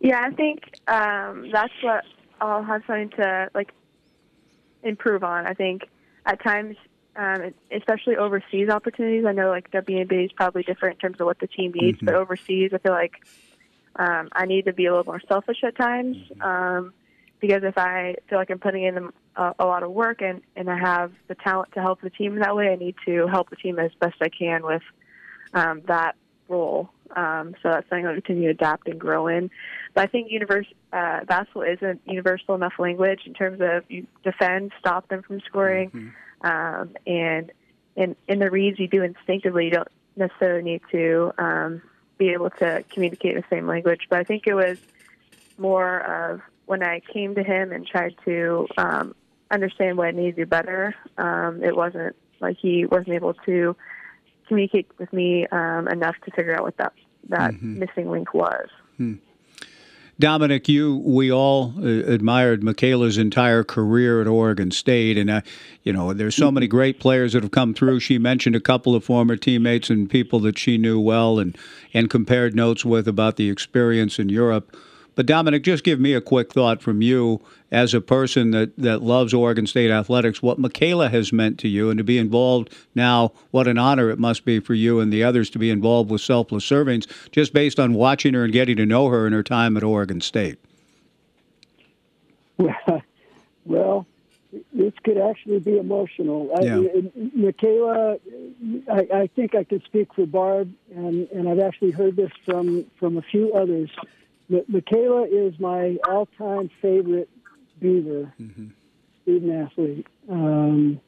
Yeah, I think um, that's what I'll have something to like improve on. I think at times, um, especially overseas opportunities, I know like WNBA is probably different in terms of what the team needs, mm-hmm. but overseas, I feel like um, I need to be a little more selfish at times um, because if I feel like I'm putting in a, a lot of work and and I have the talent to help the team in that way, I need to help the team as best I can with um, that role. Um, so that's something I'll continue to adapt and grow in. But I think universe, uh, basketball isn't universal enough language in terms of you defend, stop them from scoring, mm-hmm. Um, and in in the reads you do instinctively. You don't necessarily need to um, be able to communicate the same language. But I think it was more of when I came to him and tried to um, understand what I needed to do better. Um, it wasn't like he wasn't able to communicate with me um, enough to figure out what that that mm-hmm. missing link was. Hmm. Dominic, you we all uh, admired Mikayla's entire career at Oregon State, and uh, you know there's so many great players that have come through. She mentioned a couple of former teammates and people that she knew well, and and compared notes with about the experience in Europe. But Dominic, just give me a quick thought from you as a person that, that loves Oregon State athletics, what Mikayla has meant to you, and to be involved now, what an honor it must be for you and the others to be involved with selfless servings, just based on watching her and getting to know her in her time at Oregon State. *laughs* Well, this could actually be emotional. Yeah. I, Mikayla, I, I think I could speak for Barb, and, and I've actually heard this from, from a few others Mikayla is my all-time favorite Beaver mm-hmm. student athlete, um,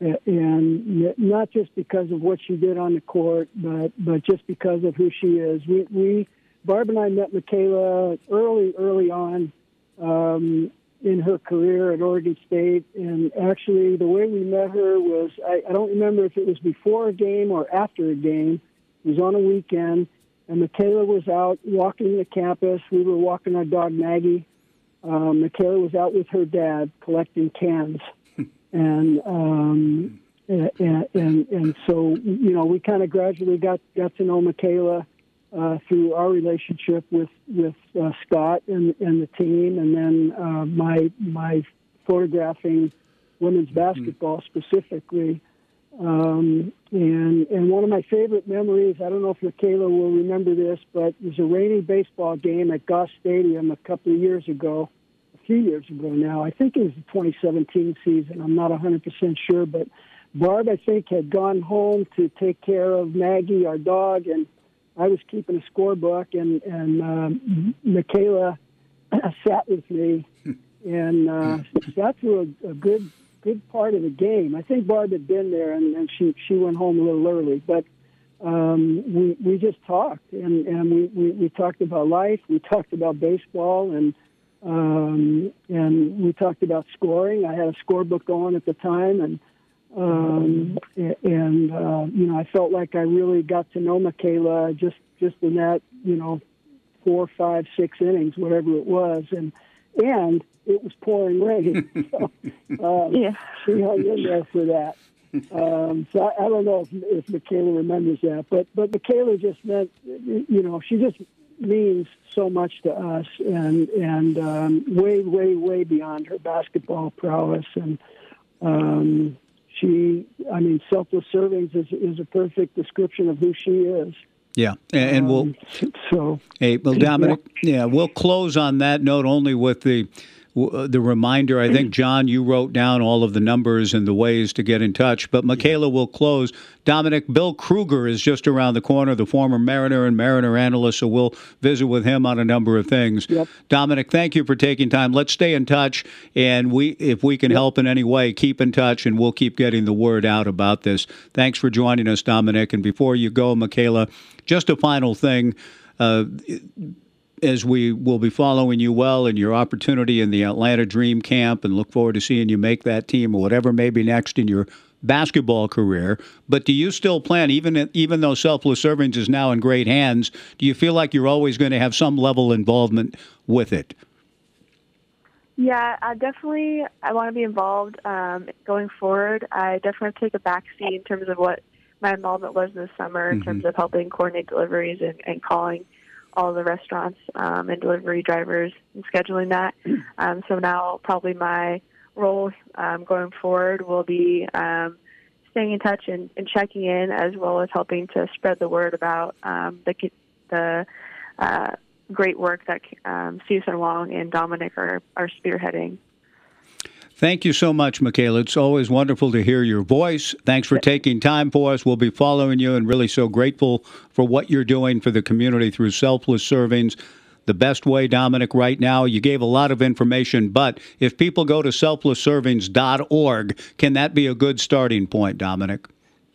and not just because of what she did on the court, but but just because of who she is. We, we Barb and I met Mikayla early, early on um, in her career at Oregon State, and actually the way we met her was I, I don't remember if it was before a game or after a game. It was on a weekend and Mikayla was out walking the campus. We were walking our dog Maggie. Um, Mikayla was out with her dad collecting cans, *laughs* and um, and, and and so you know we kind of gradually got got to know Michaela uh, through our relationship with with uh, Scott and and the team, and then uh, my my photographing women's mm-hmm. basketball specifically. Um, and and one of my favorite memories, I don't know if Mikayla will remember this, but it was a rainy baseball game at Goss Stadium a couple of years ago, a few years ago now. I think it was the 2017 season. I'm not 100% sure, but Barb, I think, had gone home to take care of Maggie, our dog, and I was keeping a scorebook, and and um, Mikayla *laughs* sat with me and uh, sat through a, a good good part of the game. I think Barb had been there, and, and she she went home a little early, but um, we we just talked, and and we, we we talked about life. We talked about baseball, and um, and we talked about scoring. I had a scorebook going at the time, and um, and uh, you know I felt like I really got to know Mikayla just just in that you know four, five, six innings, whatever it was, and and it was pouring rain. *laughs* so, um, yeah. She hung in there for that. Um, so I, I don't know if, if Mikayla remembers that, but but Mikayla just meant, you know, she just means so much to us, and and um, way way way beyond her basketball prowess, and um, she, I mean, selfless servings is is a perfect description of who she is. Yeah, and, we'll um, *laughs* so. Hey, well, *laughs* Dominic, yeah. yeah, we'll close on that note only with the the reminder. I think, John, you wrote down all of the numbers and the ways to get in touch. But Mikayla will close. Dominic, Bill Krueger is just around the corner, the former Mariner and Mariner analyst, so we'll visit with him on a number of things. Yep. Dominic, thank you for taking time. Let's stay in touch, and we, if we can yep. help in any way, keep in touch, and we'll keep getting the word out about this. Thanks for joining us, Dominic. And before you go, Mikayla, just a final thing. Uh, as we will be following you well in your opportunity in the Atlanta Dream Camp and look forward to seeing you make that team or whatever may be next in your basketball career. But do you still plan, even even though Selfless Servings is now in great hands, do you feel like you're always going to have some level of involvement with it? Yeah, I definitely. I want to be involved um, going forward. I definitely take a backseat in terms of what my involvement was this summer in mm-hmm. terms of helping coordinate deliveries and, and calling all the restaurants um, and delivery drivers and scheduling that. *clears throat* Um, so now probably my role um, going forward will be um, staying in touch and, and, checking in, as well as helping to spread the word about um, the the uh, great work that um, Susan Wong and Dominic are, are spearheading. Thank you so much, Mikayla. It's always wonderful to hear your voice. Thanks for taking time for us. We'll be following you and really so grateful for what you're doing for the community through selfless servings. The best way, Dominic, right now, you gave a lot of information, but if people go to selflessservings.org, can that be a good starting point, Dominic?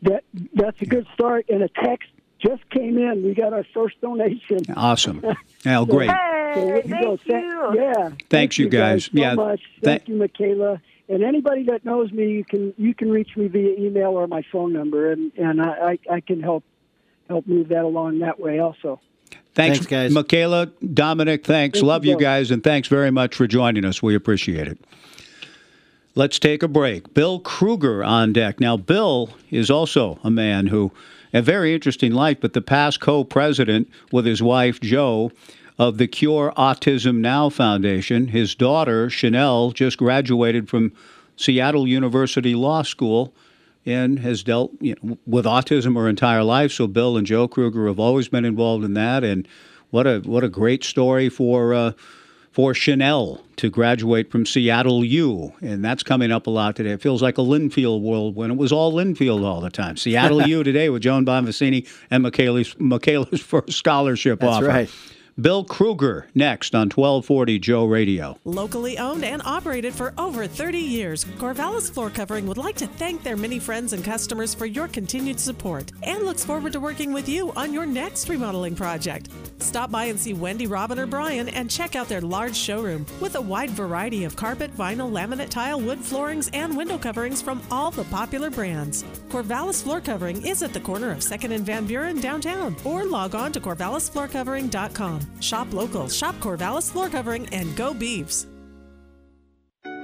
That That's a good start. And a text just came in. We got our first donation. Awesome. *laughs* Oh, great. Hey, so thank you. Go. yeah. Thanks, thank you guys. guys so yeah. much. Thank you, Mikayla. And anybody that knows me, you can you can reach me via email or my phone number, and and I I can help help move that along that way also. Thanks, thanks guys. Mikayla, Dominic, thanks. Thank Love you, you guys, and thanks very much for joining us. We appreciate it. Let's take a break. Bill Krueger on deck. Now, Bill is also a man who a very interesting life, but the past co president with his wife, Joe, of the Cure Autism Now Foundation. His daughter, Chanel, just graduated from Seattle University Law School and has dealt you know, with autism her entire life. So Bill and Joe Krueger have always been involved in that, and what a what a great story for uh, for Chanel to graduate from Seattle U, and that's coming up a lot today. It feels like a Linfield world when it was all Linfield all the time. Seattle *laughs* U today with Joan Bonvicini and Mikayla's, Mikayla's first scholarship that's offer. Right. Bill Krueger next on 1240 Joe Radio. Locally owned and operated for over 30 years, Corvallis Floor Covering would like to thank their many friends and customers for your continued support and looks forward to working with you on your next remodeling project. Stop by and see Wendy, Robin, or Brian and check out their large showroom with a wide variety of carpet, vinyl, laminate tile, wood floorings, and window coverings from all the popular brands. Corvallis Floor Covering is at the corner of 2nd and Van Buren downtown or log on to corvallisfloorcovering.com. Shop local, shop Corvallis floor covering, and go Beavs.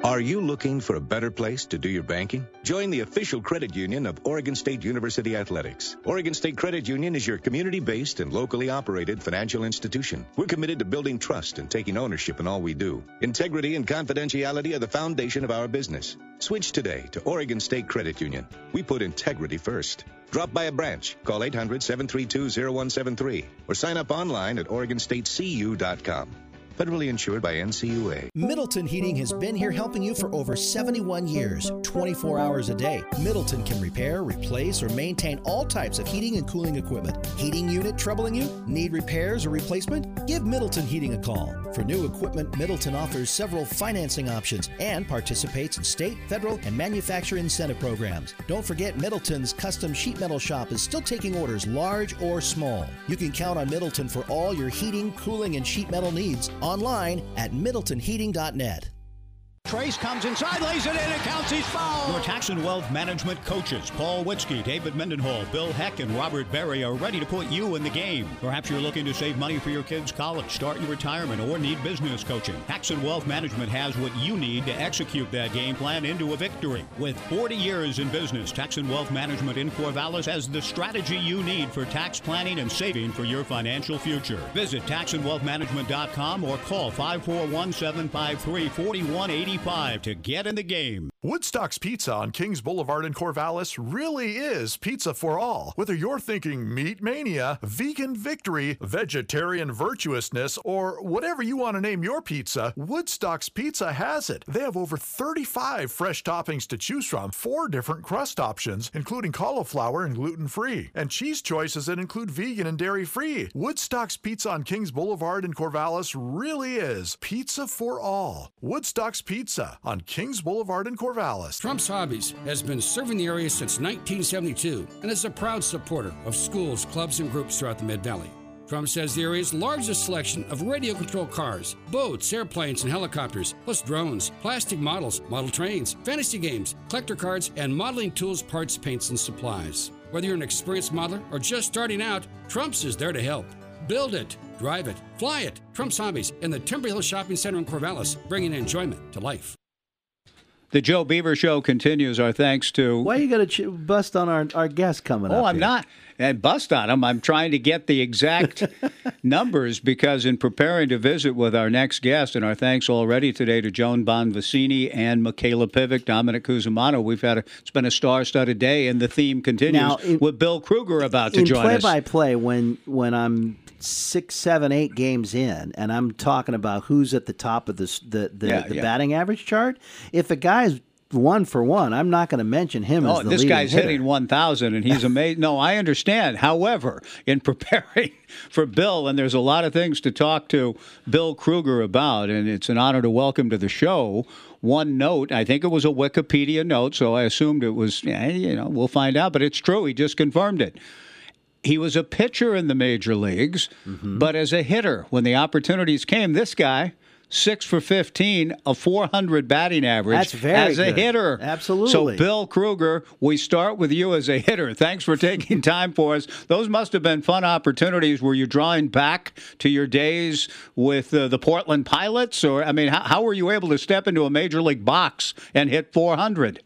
Are you looking for a better place to do your banking? Join the official credit union of Oregon State University Athletics. Oregon State Credit Union is your community based and locally operated financial institution. We're committed to building trust and taking ownership in all we do. Integrity and confidentiality are the foundation of our business. Switch today to Oregon State Credit Union. We put integrity first. Drop by a branch, call 800 732 0173, or sign up online at OregonStateCU.com. Federally insured by NCUA. Middleton Heating has been here helping you for over 71 years, 24 hours a day. Middleton can repair, replace, or maintain all types of heating and cooling equipment. Heating unit troubling you? Need repairs or replacement? Give Middleton Heating a call. For new equipment, Middleton offers several financing options and participates in state, federal, and manufacturer incentive programs. Don't forget Middleton's custom sheet metal shop is still taking orders large or small. You can count on Middleton for all your heating, cooling, and sheet metal needs online at middletonheating.net. Trace comes inside, lays it in, and counts. He's fouled. Your tax and wealth management coaches, Paul Witzke, David Mendenhall, Bill Heck, and Robert Berry, are ready to put you in the game. Perhaps you're looking to save money for your kids' college, start your retirement, or need business coaching. Tax and wealth management has what you need to execute that game plan into a victory. With 40 years in business, Tax and Wealth Management in Corvallis has the strategy you need for tax planning and saving for your financial future. Visit taxandwealthmanagement.com or call 541 753 4180 to get in the game. Woodstock's Pizza on Kings Boulevard in Corvallis really is pizza for all. Whether you're thinking meat mania, vegan victory, vegetarian virtuousness, or whatever you want to name your pizza, Woodstock's Pizza has it. They have over 35 fresh toppings to choose from, four different crust options, including cauliflower and gluten free, and cheese choices that include vegan and dairy free. Woodstock's Pizza on Kings Boulevard in Corvallis really is pizza for all. Woodstock's Pizza on Kings Boulevard in Corvallis. Trump's Hobbies has been serving the area since 1972 and is a proud supporter of schools, clubs, and groups throughout the Mid Valley. Trump says the area's largest selection of radio controlled cars, boats, airplanes, and helicopters, plus drones, plastic models, model trains, fantasy games, collector cards, and modeling tools, parts, paints, and supplies. Whether you're an experienced modeler or just starting out, Trump's is there to help. Build it, drive it, fly it. Trump's Hobbies in the Timberhill Shopping Center in Corvallis, bringing enjoyment to life. The Joe Beaver Show continues. Our thanks to. Why are you got to ch- bust on our, our guest coming Oh, up? Oh, I'm here? not. And bust on him. I'm trying to get the exact *laughs* numbers because in preparing to visit with our next guest, and our thanks already today to Joan Bonvicini and Mikayla Pivec, Dominic Cusimano. We've had a, it's been a star-studded day, and the theme continues Now, in- with Bill Krueger about to in join play us. by play when when I'm six, seven, eight games in, and I'm talking about who's at the top of this the the, Yeah, the yeah. batting average chart. If a guy's one for one, I'm not going to mention him Oh, as the this guy's hitter. hitting 1,000 and he's amazing. *laughs* no, I understand. However, in *laughs* preparing for Bill, and there's a lot of things to talk to Bill Krueger about, and it's an honor to welcome to the show. One note, I think it was a Wikipedia note, so I assumed it was, yeah, you know, we'll find out, but it's true. He just confirmed it. He was a pitcher in the major leagues, Mm-hmm. but as a hitter, when the opportunities came, this guy. Six for fifteen, a four hundred batting average That's very as a good. hitter. Absolutely. So, Bill Krueger, we start with you as a hitter. Thanks for taking *laughs* time for us. Those must have been fun opportunities. Were you drawing back to your days with uh, the Portland Pilots, or I mean, how, how were you able to step into a major league box and hit 400?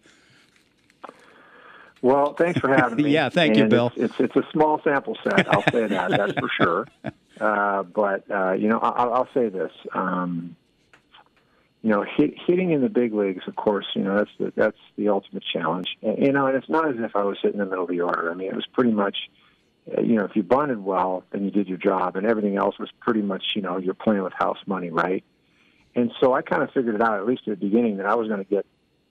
Well, thanks for having *laughs* me. Yeah, thank you, Bill. It's, it's it's a small sample set. I'll say that. That's for sure. *laughs* Uh, but uh, you know, I'll, I'll say this. Um, you know, hit, hitting in the big leagues, of course, you know that's the that's the ultimate challenge. And, you know, and it's not as if I was sitting in the middle of the order. I mean, it was pretty much, uh, you know, if you bunted well, then you did your job, and everything else was pretty much, you know, you're playing with house money, right? And so I kind of figured it out, at least at the beginning, that I was going to get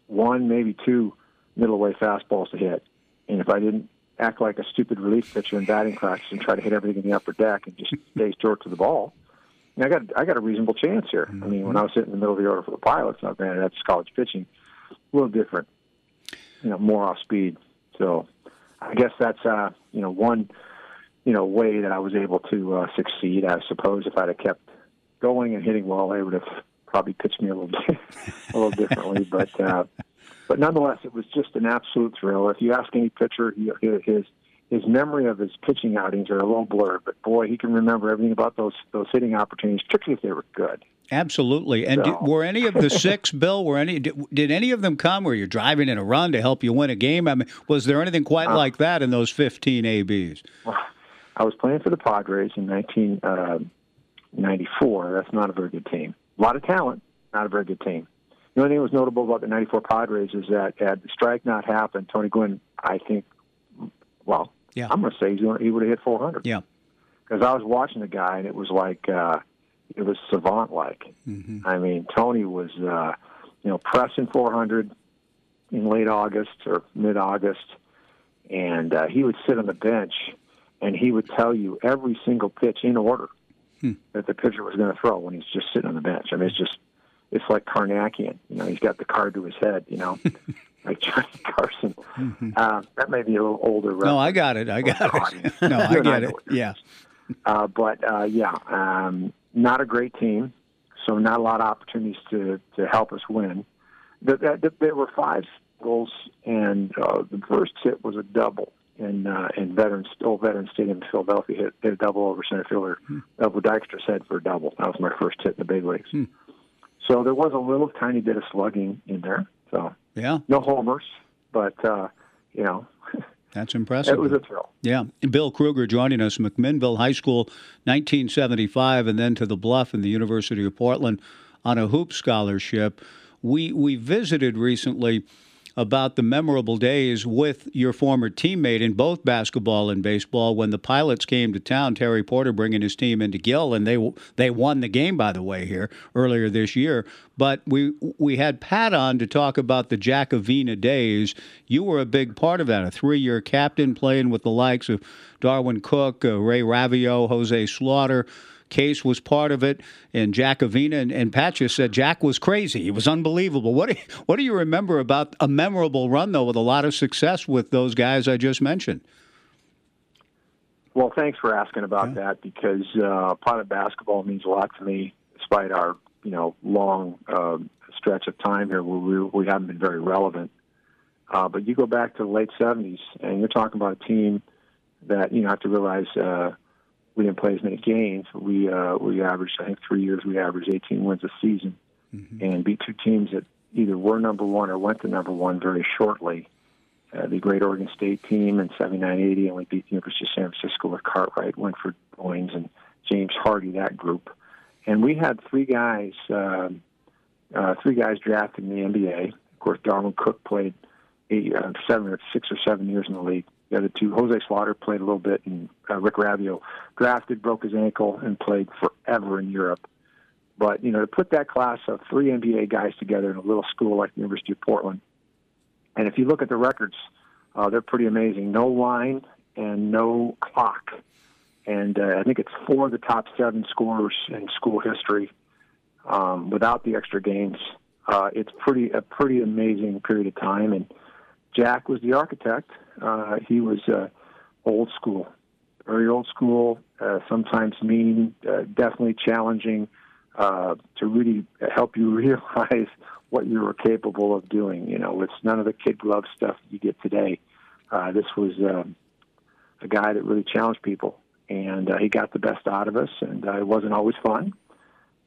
one, maybe two middle away fastballs to hit. And if I didn't act like a stupid relief pitcher in batting practice and try to hit everything in the upper deck and just *laughs* stay short to the ball, and I got I got a reasonable chance here. I mean, when I was sitting in the middle of the order for the Pilots, now granted that's college pitching, a little different, you know, more off speed. So I guess that's uh, you know one you know way that I was able to uh, succeed. I suppose if I'd have kept going and hitting well, they would have probably pitched me a little bit *laughs* a little differently. But uh, but nonetheless, it was just an absolute thrill. If you ask any pitcher, he, his his memory of his pitching outings are a little blurred. But boy, he can remember everything about those those hitting opportunities, particularly if they were good. Absolutely. And So- did, were any of the *laughs* six, Bill? Were any did, did any of them come where you're driving in a run to help you win a game? I mean, was there anything quite Uh, like that in those 15 ABs? I was playing for the Padres in 1994. That's not a very good team. A lot of talent, not a very good team. The only thing that was notable about the 94 Padres is that had the strike not happened, Tony Gwynn, I think, well, Yeah. I'm going to say he's gonna, he would have hit 400. Yeah. Because I was watching the guy, and it was like, uh, it was savant-like. Mm-hmm. I mean, Tony was, uh, you know, pressing 400 in late August or mid-August, and uh, he would sit on the bench and he would tell you every single pitch in order Hmm. that the pitcher was going to throw when he's just sitting on the bench. I mean, it's just it's like Karnakian. You know, he's got the card to his head. You know, *laughs* like Johnny Carson. Uh, that may be a little older. Mm-hmm. No, I got it. I got it. No, I *laughs* get it. Yeah. uh, but uh, yeah, um, not a great team, so not a lot of opportunities to to help us win. The, the, the, there were five goals, and uh, the first hit was a double in uh, in Veterans old Veterans Stadium in Philadelphia. Hit, hit a double over center fielder Elvo Dykstra's head for a double. That was my first hit in the big leagues. So there was a little tiny bit of slugging in there. So Yeah. no homers, but uh, you know *laughs* That's impressive. it was a thrill. Yeah. And Bill Krueger joining us, McMinnville High School, 1975, and then to the Bluff and the University of Portland on a hoop scholarship. we we visited recently about the memorable days with your former teammate in both basketball and baseball when the Pilots came to town. Terry Porter bringing his team into Gill, and they they won the game by the way here earlier this year. But we we had Pat on to talk about the Jack Avina days. You were a big part of that, a three year captain playing with the likes of Darwin Cook, uh, Ray Raivio, Jose Slaughter. Case was part of it, and Jack Avina and, and said Jack was crazy. He was unbelievable. What do you, what do you remember about a memorable run though, with a lot of success with those guys I just mentioned? Well, thanks for asking about yeah. that because uh, Pilot basketball means a lot to me, despite our you know long uh, stretch of time here where we, we haven't been very relevant. Uh, but you go back to the late '70s, and you're talking about a team that you know have to realize. Uh, we didn't play as many games. We uh, we averaged, I think, three years we averaged 18 wins a season, mm-hmm. and beat two teams that either were number one or went to number one very shortly. Uh, the Great Oregon State team in 79-80, and we beat the University of San Francisco with Cartwright, Winford Boynes, and James Hardy. That group, and we had three guys, uh, uh, three guys drafted in the NBA. Of course, Darwin Cook played eight, uh, seven or six or seven years in the league the other two. Jose Slaughter played a little bit, and uh, Rick Raivio drafted, broke his ankle, and played forever in Europe. But you know, to put that class of three NBA guys together in a little school like the University of Portland, and if you look at the records, uh, they're pretty amazing. No line and no clock, and uh, I think it's four of the top seven scorers in school history um, without the extra games. Uh, it's pretty a pretty amazing period of time, and Jack was the architect. Uh, he was uh, old school, very old school, uh, sometimes mean, uh, definitely challenging uh, to really help you *laughs* realize what you were capable of doing. You know, it's none of the kid glove stuff you get today. Uh, this was um, a guy that really challenged people, and uh, he got the best out of us, and uh, it wasn't always fun.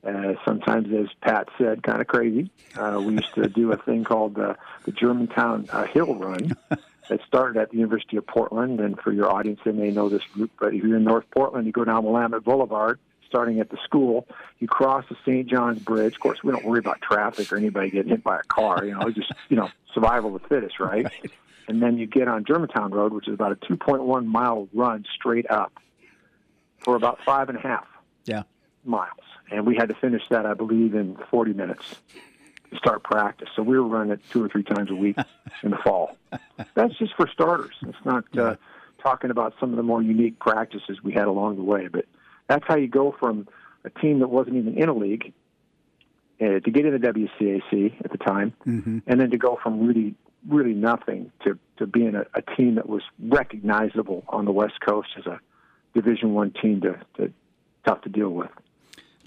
Uh, sometimes, as Pat said, kind of crazy. Uh, we used to do a thing called uh, the Germantown uh, Hill Run *laughs* that started at the University of Portland. And for your audience, they may know this group, but if you're in North Portland, you go down Willamette Boulevard, starting at the school. You cross the St. John's Bridge. Of course, we don't worry about traffic or anybody getting hit by a car. You know, it's just you know survival of the fittest, right? right? And then you get on Germantown Road, which is about a 2.1 mile run straight up for about five and a half. Yeah. Miles and we had to finish that, I believe, in 40 minutes to start practice. So we were running it two or three times a week *laughs* in the fall. That's just for starters. It's not uh, talking about some of the more unique practices we had along the way, but that's how you go from a team that wasn't even in a league uh, to get in the WCAC at the time, mm-hmm. and then to go from really, really nothing to to being a, a team that was recognizable on the West Coast as a Division One team to, to tough to deal with.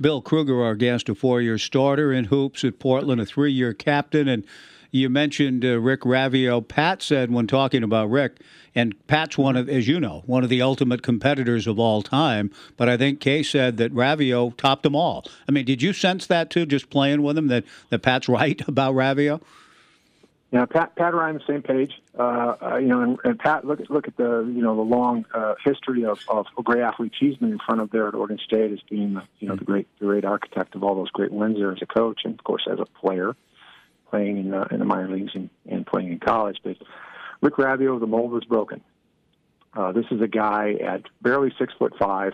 Bill Krueger, our guest, a four-year starter in hoops at Portland, a three-year captain, and you mentioned uh, Rick Raivio. Pat said when talking about Rick, and Pat's one of, as you know, one of the ultimate competitors of all time. But I think Kay said that Raivio topped them all. I mean, did you sense that too, just playing with him, that, that Pat's *laughs* right about Raivio? Yeah, Pat, Pat and I on the same page. Uh, uh, you know, and, and Pat, look at look at the you know the long uh, history of, of great athlete Cheeseman in front of there at Oregon State as being the, you know the great the great architect of all those great wins there as a coach and of course as a player, playing in the, in the minor leagues and, and playing in college. But Rick Raivio, the mold was broken. Uh, this is a guy at barely six foot five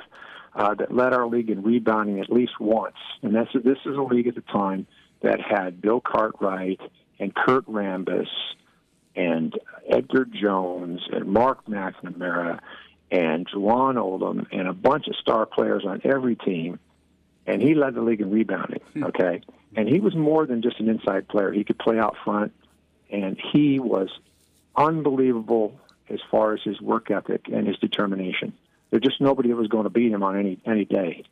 uh, that led our league in rebounding at least once, and this this is a league at the time that had Bill Cartwright and Kurt Rambis and Edgar Jones and Mark McNamara and Jawann Oldham and a bunch of star players on every team. And he led the league in rebounding, hmm. okay? And he was more than just an inside player. He could play out front, and he was unbelievable as far as his work ethic and his determination. There's just nobody that was going to beat him on any any day.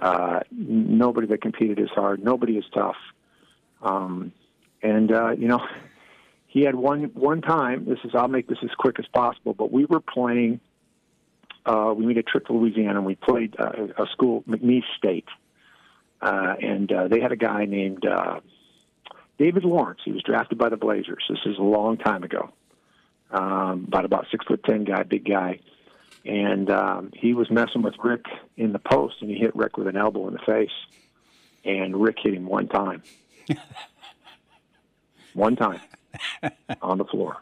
Uh, nobody that competed as hard. Nobody as tough. Um, and uh, you know, *laughs* he had one one time. This is I'll make this as quick as possible. But we were playing. Uh, we made a trip to Louisiana and we played uh, a school, McNeese State, uh, and uh, they had a guy named uh, David Lawrence. He was drafted by the Blazers. This is a long time ago. Um, about about six foot ten guy, big guy, and um, he was messing with Rick in the post, and he hit Rick with an elbow in the face, and Rick hit him one time. *laughs* one time *laughs* on the floor.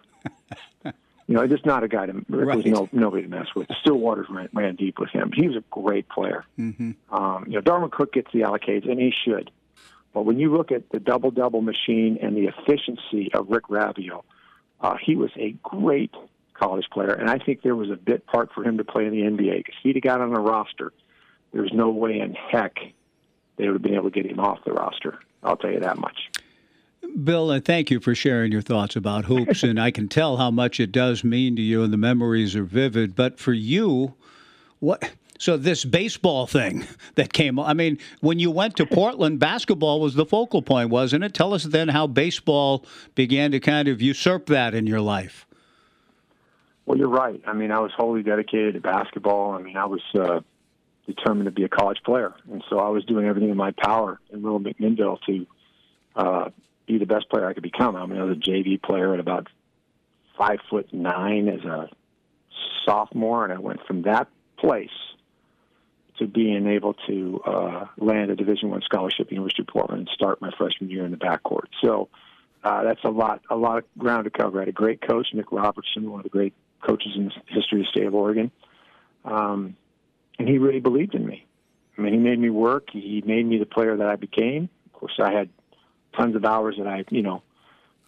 You know, just not a guy to Rick Right. was no nobody to mess with. Stillwater's ran, ran deep with him. He was a great player. Mm-hmm. Um, you know, Darwin Cook gets the allocates, and he should. But when you look at the double double machine and the efficiency of Rick Raivio, uh, he was a great college player, and I think there was a bit part for him to play in the NBA because he'd have got on a roster. There's no way in heck they would have been able to get him off the roster. I'll tell you that much. Bill, and thank you for sharing your thoughts about hoops. and I can tell how much it does mean to you, and the memories are vivid. But for you, what? So this baseball thing that came. I mean, when you went to Portland, basketball was the focal point, wasn't it? Tell us then how baseball began to kind of usurp that in your life. Well, you're right. I mean, I was wholly dedicated to basketball. I mean, I was uh, determined to be a college player, and so I was doing everything in my power in Little McMinnville to uh, be the best player I could become. I mean, I was a JV player at about five foot nine as a sophomore, and I went from that place to being able to uh, land a Division One scholarship at University of Portland and start my freshman year in the backcourt. So uh, that's a lot, a lot of ground to cover. I had a great coach, Nick Robertson, one of the great coaches in the history of the state of Oregon, um, and he really believed in me. I mean, he made me work. He made me the player that I became. Of course, I had tons of hours that I, you know,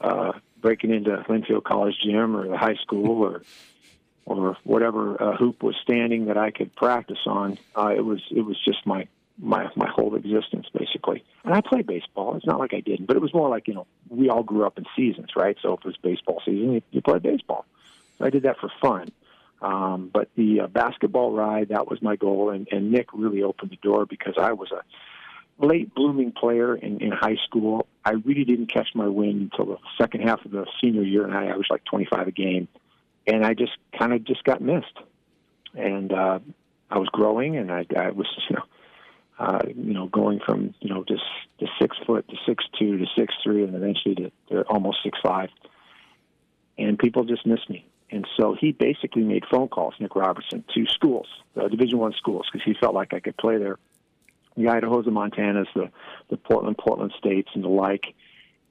uh, breaking into Linfield College gym or the high school or or whatever uh, hoop was standing that I could practice on. Uh, it was it was just my my my whole existence basically. And I played baseball. It's not like I didn't, but it was more like you know we all grew up in seasons, right? So if it was baseball season, you, you played baseball. I did that for fun. Um, but the uh, basketball ride that was my goal, and, and Nick really opened the door because I was a late blooming player in, in high school. I really didn't catch my wind until the second half of the senior year, and I averaged like 25 a game and I just kind of just got missed. And uh, I was growing, and I, I was you know, uh, you know, going from you know just to six foot to six two to six three, and eventually to, to almost six five. And people just missed me. And so he basically made phone calls, Nick Robertson, to schools, uh, Division One schools, because he felt like I could play there. The Idaho's, the Montanas, the the Portland, Portland states, and the like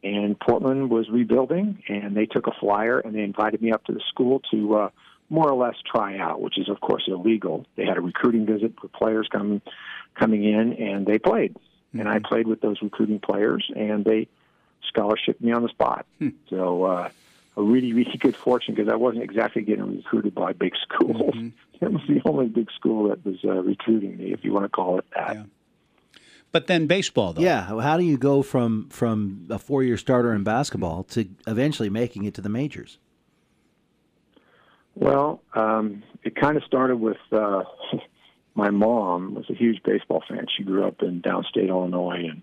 and Portland was rebuilding, and they took a flyer and they invited me up to the school to uh, more or less try out, which is of course illegal. They had a recruiting visit for players coming coming in, and they played, mm-hmm. and I played with those recruiting players, and they scholarshiped me on the spot. Hmm. So uh, a really really good fortune because I wasn't exactly getting recruited by big schools. Mm-hmm. *laughs* It was the only big school that was uh, recruiting me, if you want to call it that. Yeah. But then baseball, though. Yeah. How do you go from from a four year starter in basketball to eventually making it to the majors? Well, um, it kind of started with uh, *laughs* my mom was a huge baseball fan. She grew up in downstate Illinois and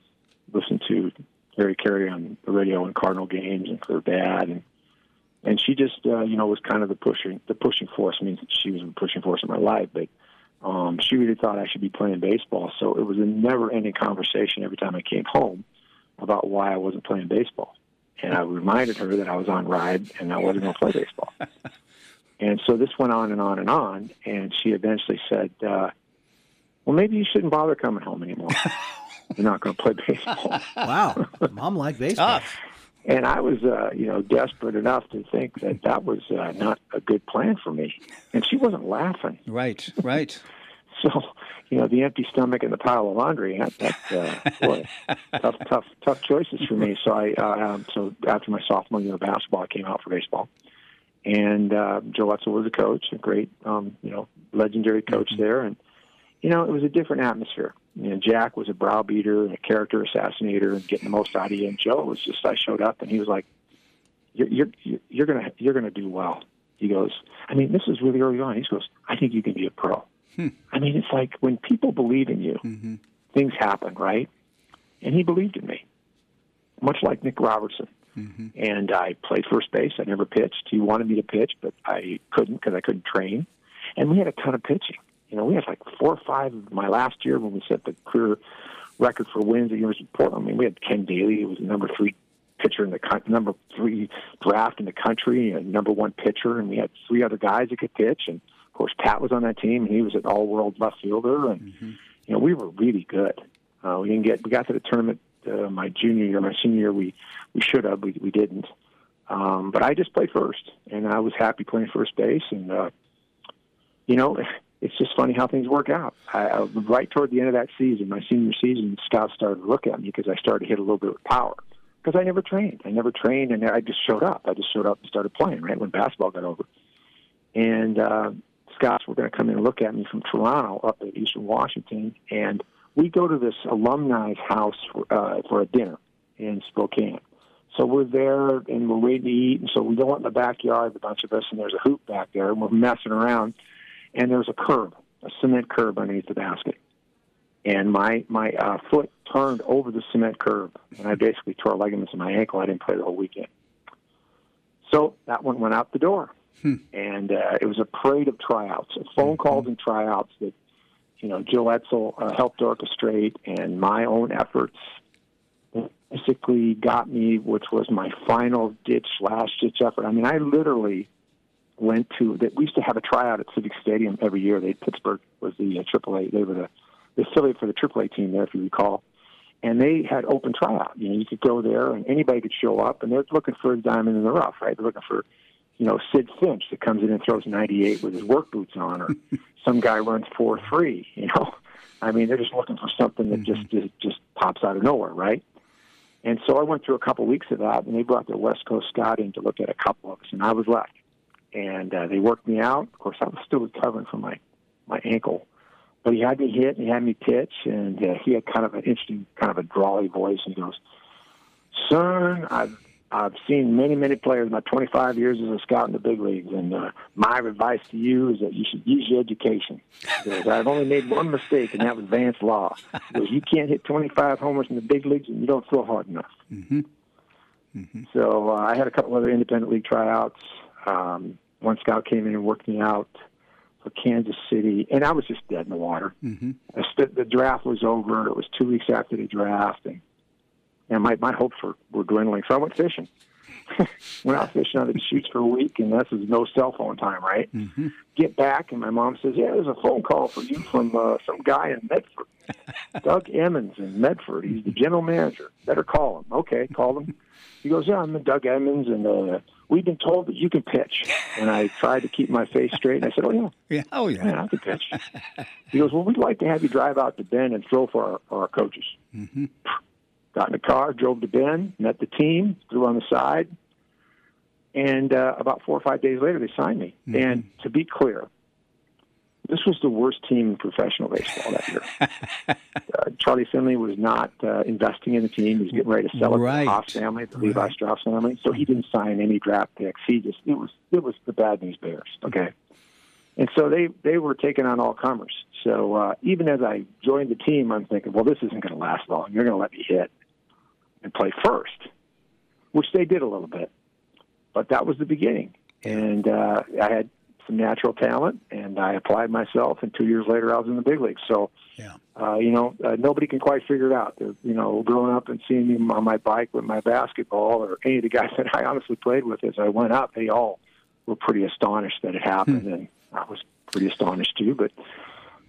listened to Harry Caray on the radio and Cardinal games and her dad and and she just uh, you know was kind of the pushing the pushing force. I mean, she was the pushing force in my life, but um, she really thought I should be playing baseball. So it was a never-ending conversation every time I came home about why I wasn't playing baseball. And I reminded her that I was on ride and I wasn't going to play baseball. *laughs* and so this went on and on and on. And she eventually said, uh, "Well, maybe you shouldn't bother coming home anymore. *laughs* You're not going to play baseball." wow, mom liked baseball. And I was, uh, you know, desperate enough to think that that was uh, not a good plan for me. And she wasn't laughing. Right, right. *laughs* So, you know, the empty stomach and the pile of laundry. That, that uh, boy, *laughs* tough, tough, tough choices for me. So I, uh, um, so after my sophomore year of basketball, I came out for baseball, and uh, Joe Etzel was a coach, a great, um, you know, legendary coach Mm-hmm. there, and you know, it was a different atmosphere. You know, Jack was a browbeater and a character assassinator and getting the most out of you. And Joe was just, I showed up and he was like, "You're you're you're gonna you're gonna do well." He goes, "I mean, this is really early on." He goes, "I think you can be a pro." Hmm. I mean, it's like when people believe in you, Mm-hmm. things happen, right? And he believed in me, much like Nick Robertson. Mm-hmm. And I played first base. I never pitched. He wanted me to pitch, but I couldn't because I couldn't train. And we had a ton of pitching. You know, we had like four or five of my last year when we set the career record for wins at University of Portland. I mean, we had Ken Dayley, who was the number three pitcher in the coun- number three draft in the country, and number one pitcher, and we had three other guys that could pitch. And of course, Pat was on that team, and he was an all-world left fielder, and you know, we were really good. Uh, we didn't get we got to the tournament uh, my junior year, my senior year. We we should have, we we didn't. Um, but I just played first, and I was happy playing first base. And uh, you know, it's just funny how things work out. I, I, right toward the end of that season, my senior season, scouts started to look at me because I started to hit a little bit with power. Because I never trained, I never trained, and I just showed up. I just showed up and started playing. Right when basketball got over, and uh, scouts were going to come in and look at me from Toronto up at Eastern Washington, and we go to this alumni's house for, uh, for a dinner in Spokane. So we're there and we're waiting to eat, and so we go out in the backyard, a bunch of us, and there's a hoop back there, and we're messing around, and there's a curb, a cement curb underneath the basket, and my my uh, foot turned over the cement curb, and I basically tore ligaments in my ankle. I didn't play the whole weekend. So that one went out the door, Hmm. and uh, it was a parade of tryouts, phone calls and tryouts that you know Joe Etzel uh, helped orchestrate, and my own efforts basically got me, which was my final ditch, last ditch effort. I mean, I literally went to that. We used to have a tryout at Civic Stadium every year. They Pittsburgh was the uh, AAA. They were the, the affiliate for the AAA team there, if you recall. And they had open tryout. You know, you could go there and anybody could show up, and they're looking for a diamond in the rough, right? They're looking for, you know, Sidd Finch that comes in and throws 98 with his work boots on, or *laughs* some guy runs 4-3. You know, I mean, they're just looking for something that just just, just pops out of nowhere, right? And so I went through a couple weeks of that, and they brought their West Coast scout in to look at a couple of us, and I was left. And uh, they worked me out. Of course, I was still recovering from my my ankle, but he had me hit and he had me pitch, and uh, he had kind of an interesting, kind of a drawly voice. And he goes, "Son, I've I've seen many, many players. My 25 years as a scout in the big leagues, and uh, my advice to you is that you should use your education. Because I've only made one mistake, and that was Vance Law. Because you can't hit 25 homers in the big leagues, and you don't throw hard enough. Mm-hmm. So uh, I had a couple other independent league tryouts. Um, one scout came in and worked me out for Kansas City, and I was just dead in the water. Mm-hmm. I stood, the draft was over. It was two weeks after the draft, and and my my hopes were, were dwindling. So I went fishing. *laughs* went out fishing on the shoots for a week, and this is no cell phone time, right? Mm-hmm. Get back, and my mom says, "Yeah, there's a phone call for you from uh, some guy in Medford, *laughs* Doug Emmons in Medford. He's the general manager. Better call him." Okay, call him. He goes, "Yeah, I'm Doug Emmons, and uh, we've been told that you can pitch." And I tried to keep my face straight, and I said, "Oh yeah, Yeah. Oh yeah. I can pitch." he goes, "Well, we'd like to have you drive out to Bend and throw for our, our coaches." Mm-hmm. got in the car, drove to Bend, met the team, threw on the side, and uh, about four or five days later, they signed me. Mm-hmm. And to be clear, this was the worst team in professional baseball that year. *laughs* uh, Charlie Finley was not uh, investing in the team; he was getting ready to sell it Right. to the Haas family, the Levi Strauss family. So he didn't sign any draft picks. He just it was it was the bad news bears. Okay. And so they they were taking on all comers. So uh, even as I joined the team, I'm thinking, well, this isn't going to last long. You're going to let me hit and play first, which they did a little bit. But that was the beginning, and uh, I had some natural talent, and I applied myself. And two years later, I was in the big leagues. So, yeah. uh, you know, uh, nobody can quite figure it out. They're, you know, growing up and seeing me on my bike with my basketball, or any of the guys *laughs* that I honestly played with as I went up, they all were pretty astonished that it happened, and I was pretty astonished too. But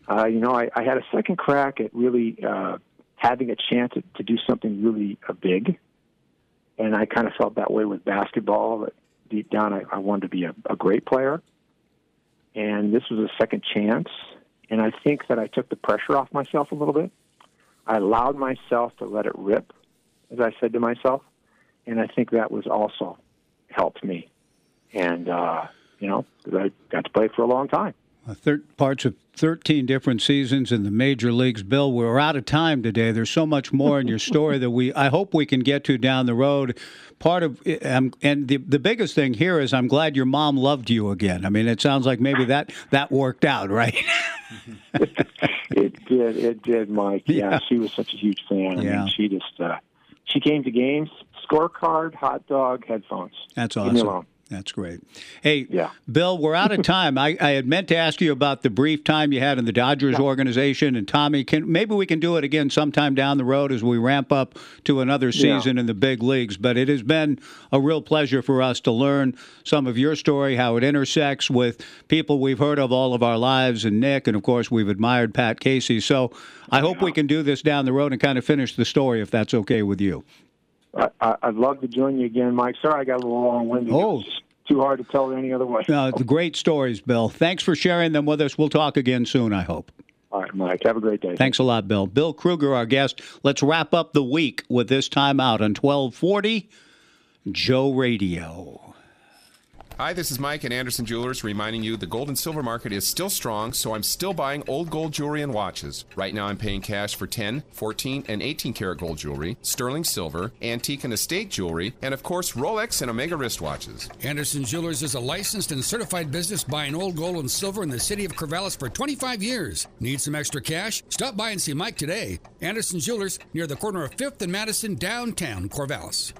uh, you know, I, I had a second crack at really uh, having a chance to, to do something really uh, big, and I kind of felt that way with basketball. That deep down, I, I wanted to be a, a great player, and this was a second chance. And I think that I took the pressure off myself a little bit. I allowed myself to let it rip, as I said to myself, and I think that was also helped me. And uh, you know, I got to play for a long time. Thir- parts of 13 different seasons in the major leagues. Bill, we're out of time today. There's so much more in your story that we *laughs* I hope we can get to down the road. Part of um, and the the biggest thing here is I'm glad your mom loved you again. I mean, it sounds like maybe that that worked out, right? *laughs* It did. It did, Mike. Yeah, Yeah. she was such a huge fan. I Yeah. mean, she just uh, she came to games, scorecard, hot dog, headphones. That's awesome. That's great. Hey, yeah. Bill, we're out of *laughs* time. I, I had meant to ask you about the brief time you had in the Dodgers organization, and Tommy, can maybe we can do it again sometime down the road as we ramp up to another season yeah. in the big leagues. But it has been a real pleasure for us to learn some of your story, how it intersects with people we've heard of all of our lives, and Nick, and of course we've admired Pat Casey. So I hope we can do this down the road and kind of finish the story if that's okay with you. I, would love to join you again, Mike. Sorry, I got a little long-winded. Oh, too hard to tell any other way. No, great stories, Bill. Thanks for sharing them with us. We'll talk again soon. I hope. All right, Mike. Have a great day. Thanks a lot, Bill. Bill Krueger, our guest. Let's wrap up the week with this time out on twelve forty, Joe Radio. Hi, this is Mike at Anderson Jewelers reminding you the gold and silver market is still strong, so I'm still buying old gold jewelry and watches. Right now, I'm paying cash for 10, 14, and 18 karat gold jewelry, sterling silver, antique and estate jewelry, and of course, Rolex and Omega wristwatches. Anderson Jewelers is a licensed and certified business buying old gold and silver in the city of Corvallis for 25 years. Need some extra cash? Stop by and see Mike today. Anderson Jewelers near the corner of 5th and Madison, downtown Corvallis.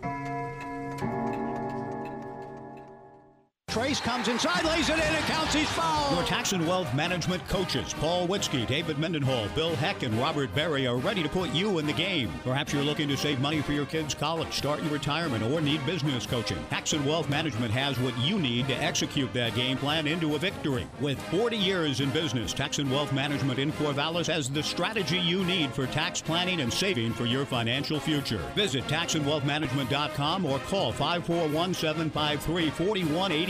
Trace comes inside, lays it in, and counts he's fouled. Your tax and wealth management coaches, Paul Witzke, David Mendenhall, Bill Heck, and Robert Berry, are ready to put you in the game. Perhaps you're looking to save money for your kids' college, start your retirement, or need business coaching. Tax and wealth management has what you need to execute that game plan into a victory. With 40 years in business, Tax and Wealth Management in Corvallis has the strategy you need for tax planning and saving for your financial future. Visit taxandwealthmanagement.com or call 541 753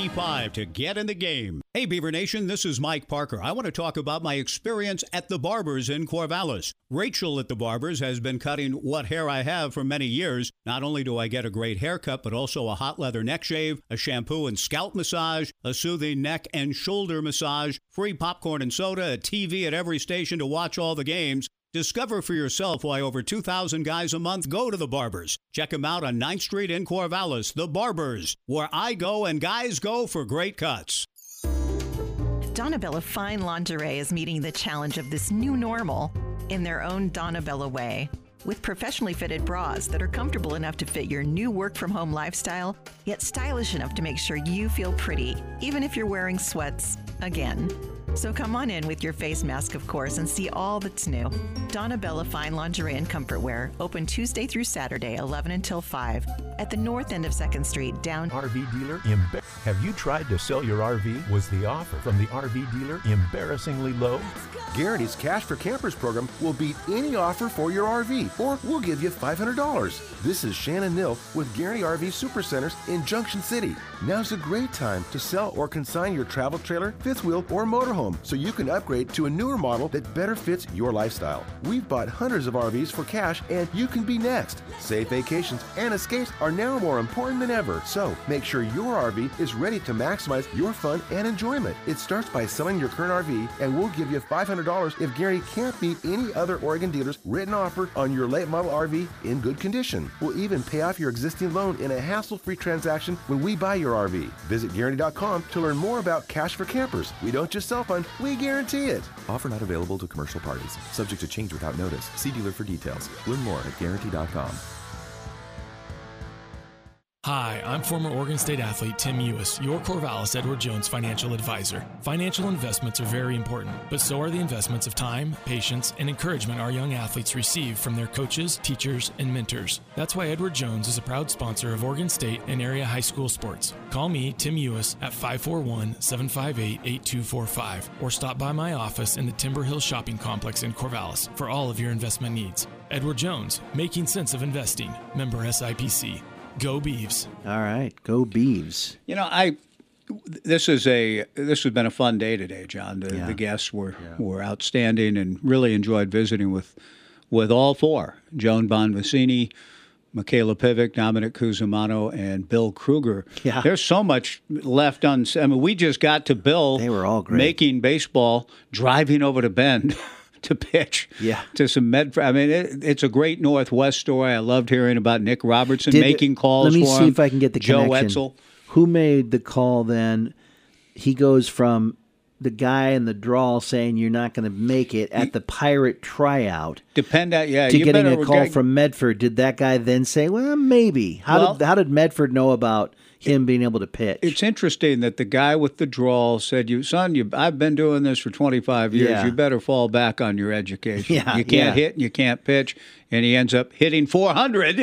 4185 to get in the game. Hey, Beaver Nation, this is Mike Parker. I want to talk about my experience at the Barbers in Corvallis. Rachel at the Barbers has been cutting what hair I have for many years. Not only do I get a great haircut, but also a hot leather neck shave, a shampoo and scalp massage, a soothing neck and shoulder massage, free popcorn and soda, a TV at every station to watch all the games. Discover for yourself why over 2,000 guys a month go to the Barbers. Check them out on 9th Street in Corvallis, the Barbers, where I go and guys go for great cuts. Donabella Fine Lingerie is meeting the challenge of this new normal in their own Donabella way. With professionally fitted bras that are comfortable enough to fit your new work from home lifestyle, yet stylish enough to make sure you feel pretty, even if you're wearing sweats again. So come on in with your face mask, of course, and see all that's new. Donna Bella Fine Lingerie and Comfort Wear, open Tuesday through Saturday, 11 until 5, at the north end of 2nd Street, down. RV dealer, Embar- have you tried to sell your RV? Was the offer from the RV dealer embarrassingly low? Guarantee's Cash for Campers program will beat any offer for your RV, or we'll give you $500. This is Shannon Nill with Guarantee RV Supercenters in Junction City. Now's a great time to sell or consign your travel trailer, fifth wheel, or motorhome so you can upgrade to a newer model that better fits your lifestyle. We've bought hundreds of RVs for cash, and you can be next. Safe vacations and escapes are now more important than ever, so make sure your RV is ready to maximize your fun and enjoyment. It starts by selling your current RV, and we'll give you $500 if Gary can't beat any other Oregon dealer's written offer on your late model RV in good condition. We'll even pay off your existing loan in a hassle free transaction when we buy your RV. Visit Guarantee.com to learn more about Cash for Campers. We don't just sell fun, we guarantee it. Offer not available to commercial parties. Subject to change without notice. See dealer for details. Learn more at Guarantee.com. Hi, I'm former Oregon State athlete Tim Ewis, your Corvallis Edward Jones financial advisor. Financial investments are very important, but so are the investments of time, patience, and encouragement our young athletes receive from their coaches, teachers, and mentors. That's why Edward Jones is a proud sponsor of Oregon State and area high school sports. Call me, Tim Ewis, at 541 758 8245 or stop by my office in the Timber Hill Shopping Complex in Corvallis for all of your investment needs. Edward Jones, making sense of investing. Member SIPC. Go Beavs. All right, go Beavs. You know, I this is a this has been a fun day today, John. The, Yeah. the guests were were outstanding and really enjoyed visiting with with all four: Joan Bonvicini, Mikayla Pivec, Dominic Cusimano, and Bill Krueger. Yeah. there's so much left on. I mean, we just got to Bill. They were all great. making baseball, driving over to Bend. *laughs* To pitch, Yeah. to some Medford. I mean, it, it's a great Northwest story. I loved hearing about Nick Robertson Did- making calls. Let me for see him. if I can get the Joe connection. Etzel. Who made the call then? He goes from the guy in the draw saying you're not going to make it at the pirate tryout Depend on yeah. to getting a call get- from Medford. Did that guy then say, "Well, maybe"? How Well- did how did Medford know about him being able to pitch. It's interesting that the guy with the drawl said, "You son, you I've been doing this for 25 years. Yeah. You better fall back on your education. *laughs* Yeah, you can't yeah. hit and you can't pitch." And he ends up hitting 400.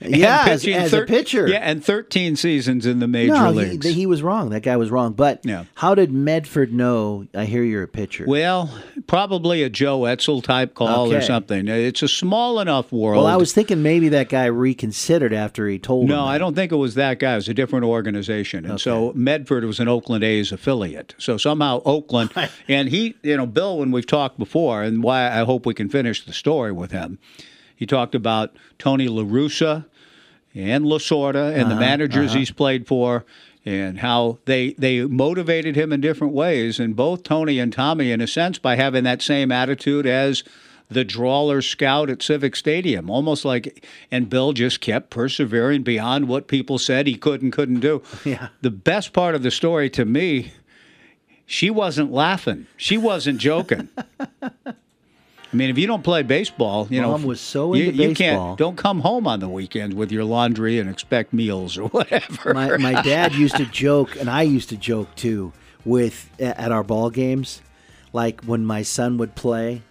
and Yeah, as- as a pitcher. Yeah, and 13 seasons in the major no, leagues. he, he was wrong. That guy was wrong. But how did Medford know? I hear you're a pitcher. well, probably a Joe Etzel type call or something. It's a small enough world. Well, I was thinking maybe that guy reconsidered after he told him. No, I don't think it was that guy. It was a different organization. And so Medford was an Oakland A's affiliate. So somehow Oakland, *laughs* and he, you know, Bill, when we've talked before, and why I hope we can finish the story with him, he talked about Tony LaRussa and Lasorda and the Uh-huh, managers uh-huh. he's played for. And how they they motivated him in different ways, and both Tony and Tommy, in a sense, by having that same attitude as the drawler scout at Civic Stadium, almost like, and Bill just kept persevering beyond what people said he could and couldn't do. *laughs* Yeah. The best part of the story to me, she wasn't laughing. She wasn't joking. *laughs* I mean, if you don't play baseball, you know, Mom was so you, into you baseball. can't. Don't come home on the weekends with your laundry and expect meals or *laughs* whatever. my my dad used to joke, and I used to joke too, with at our ball games, like when my son would play.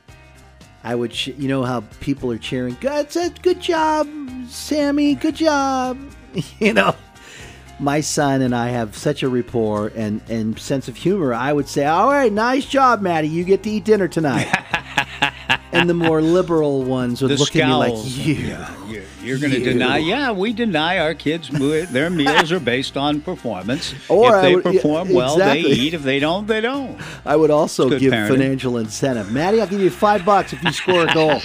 I would, ch- you know how people are cheering. Good, good job, Sammy. Good job. *laughs* you know, my son and I have such a rapport and and sense of humor. I would say, "All right, nice job, Maddie. You get to eat dinner tonight." *laughs* and the more liberal ones would the look at me like, "You." Yeah, you- you're going to You. deny. Yeah, we deny our kids. Their meals are based on performance. *laughs* Or if they would- yeah, perform well, they eat. If they don't, they don't. I would also give parenting. financial incentive. Maddie, I'll give you five bucks if you score a goal.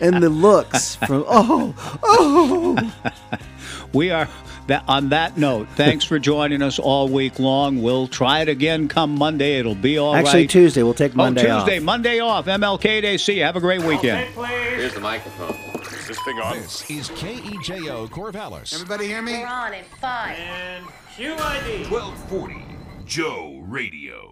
and the looks from oh oh. *laughs* We are that on that note. Thanks for joining us all week long. We'll try it again come Monday. It'll be all right. Actually, Tuesday we'll take oh, Monday oh, Tuesday, off. Monday off. MLK Day. See you. Have a great weekend. Here's the microphone. Is this thing on? This is KEJO Corvallis. Everybody hear me? We're on in five. And QID. 1240 Joe Radio.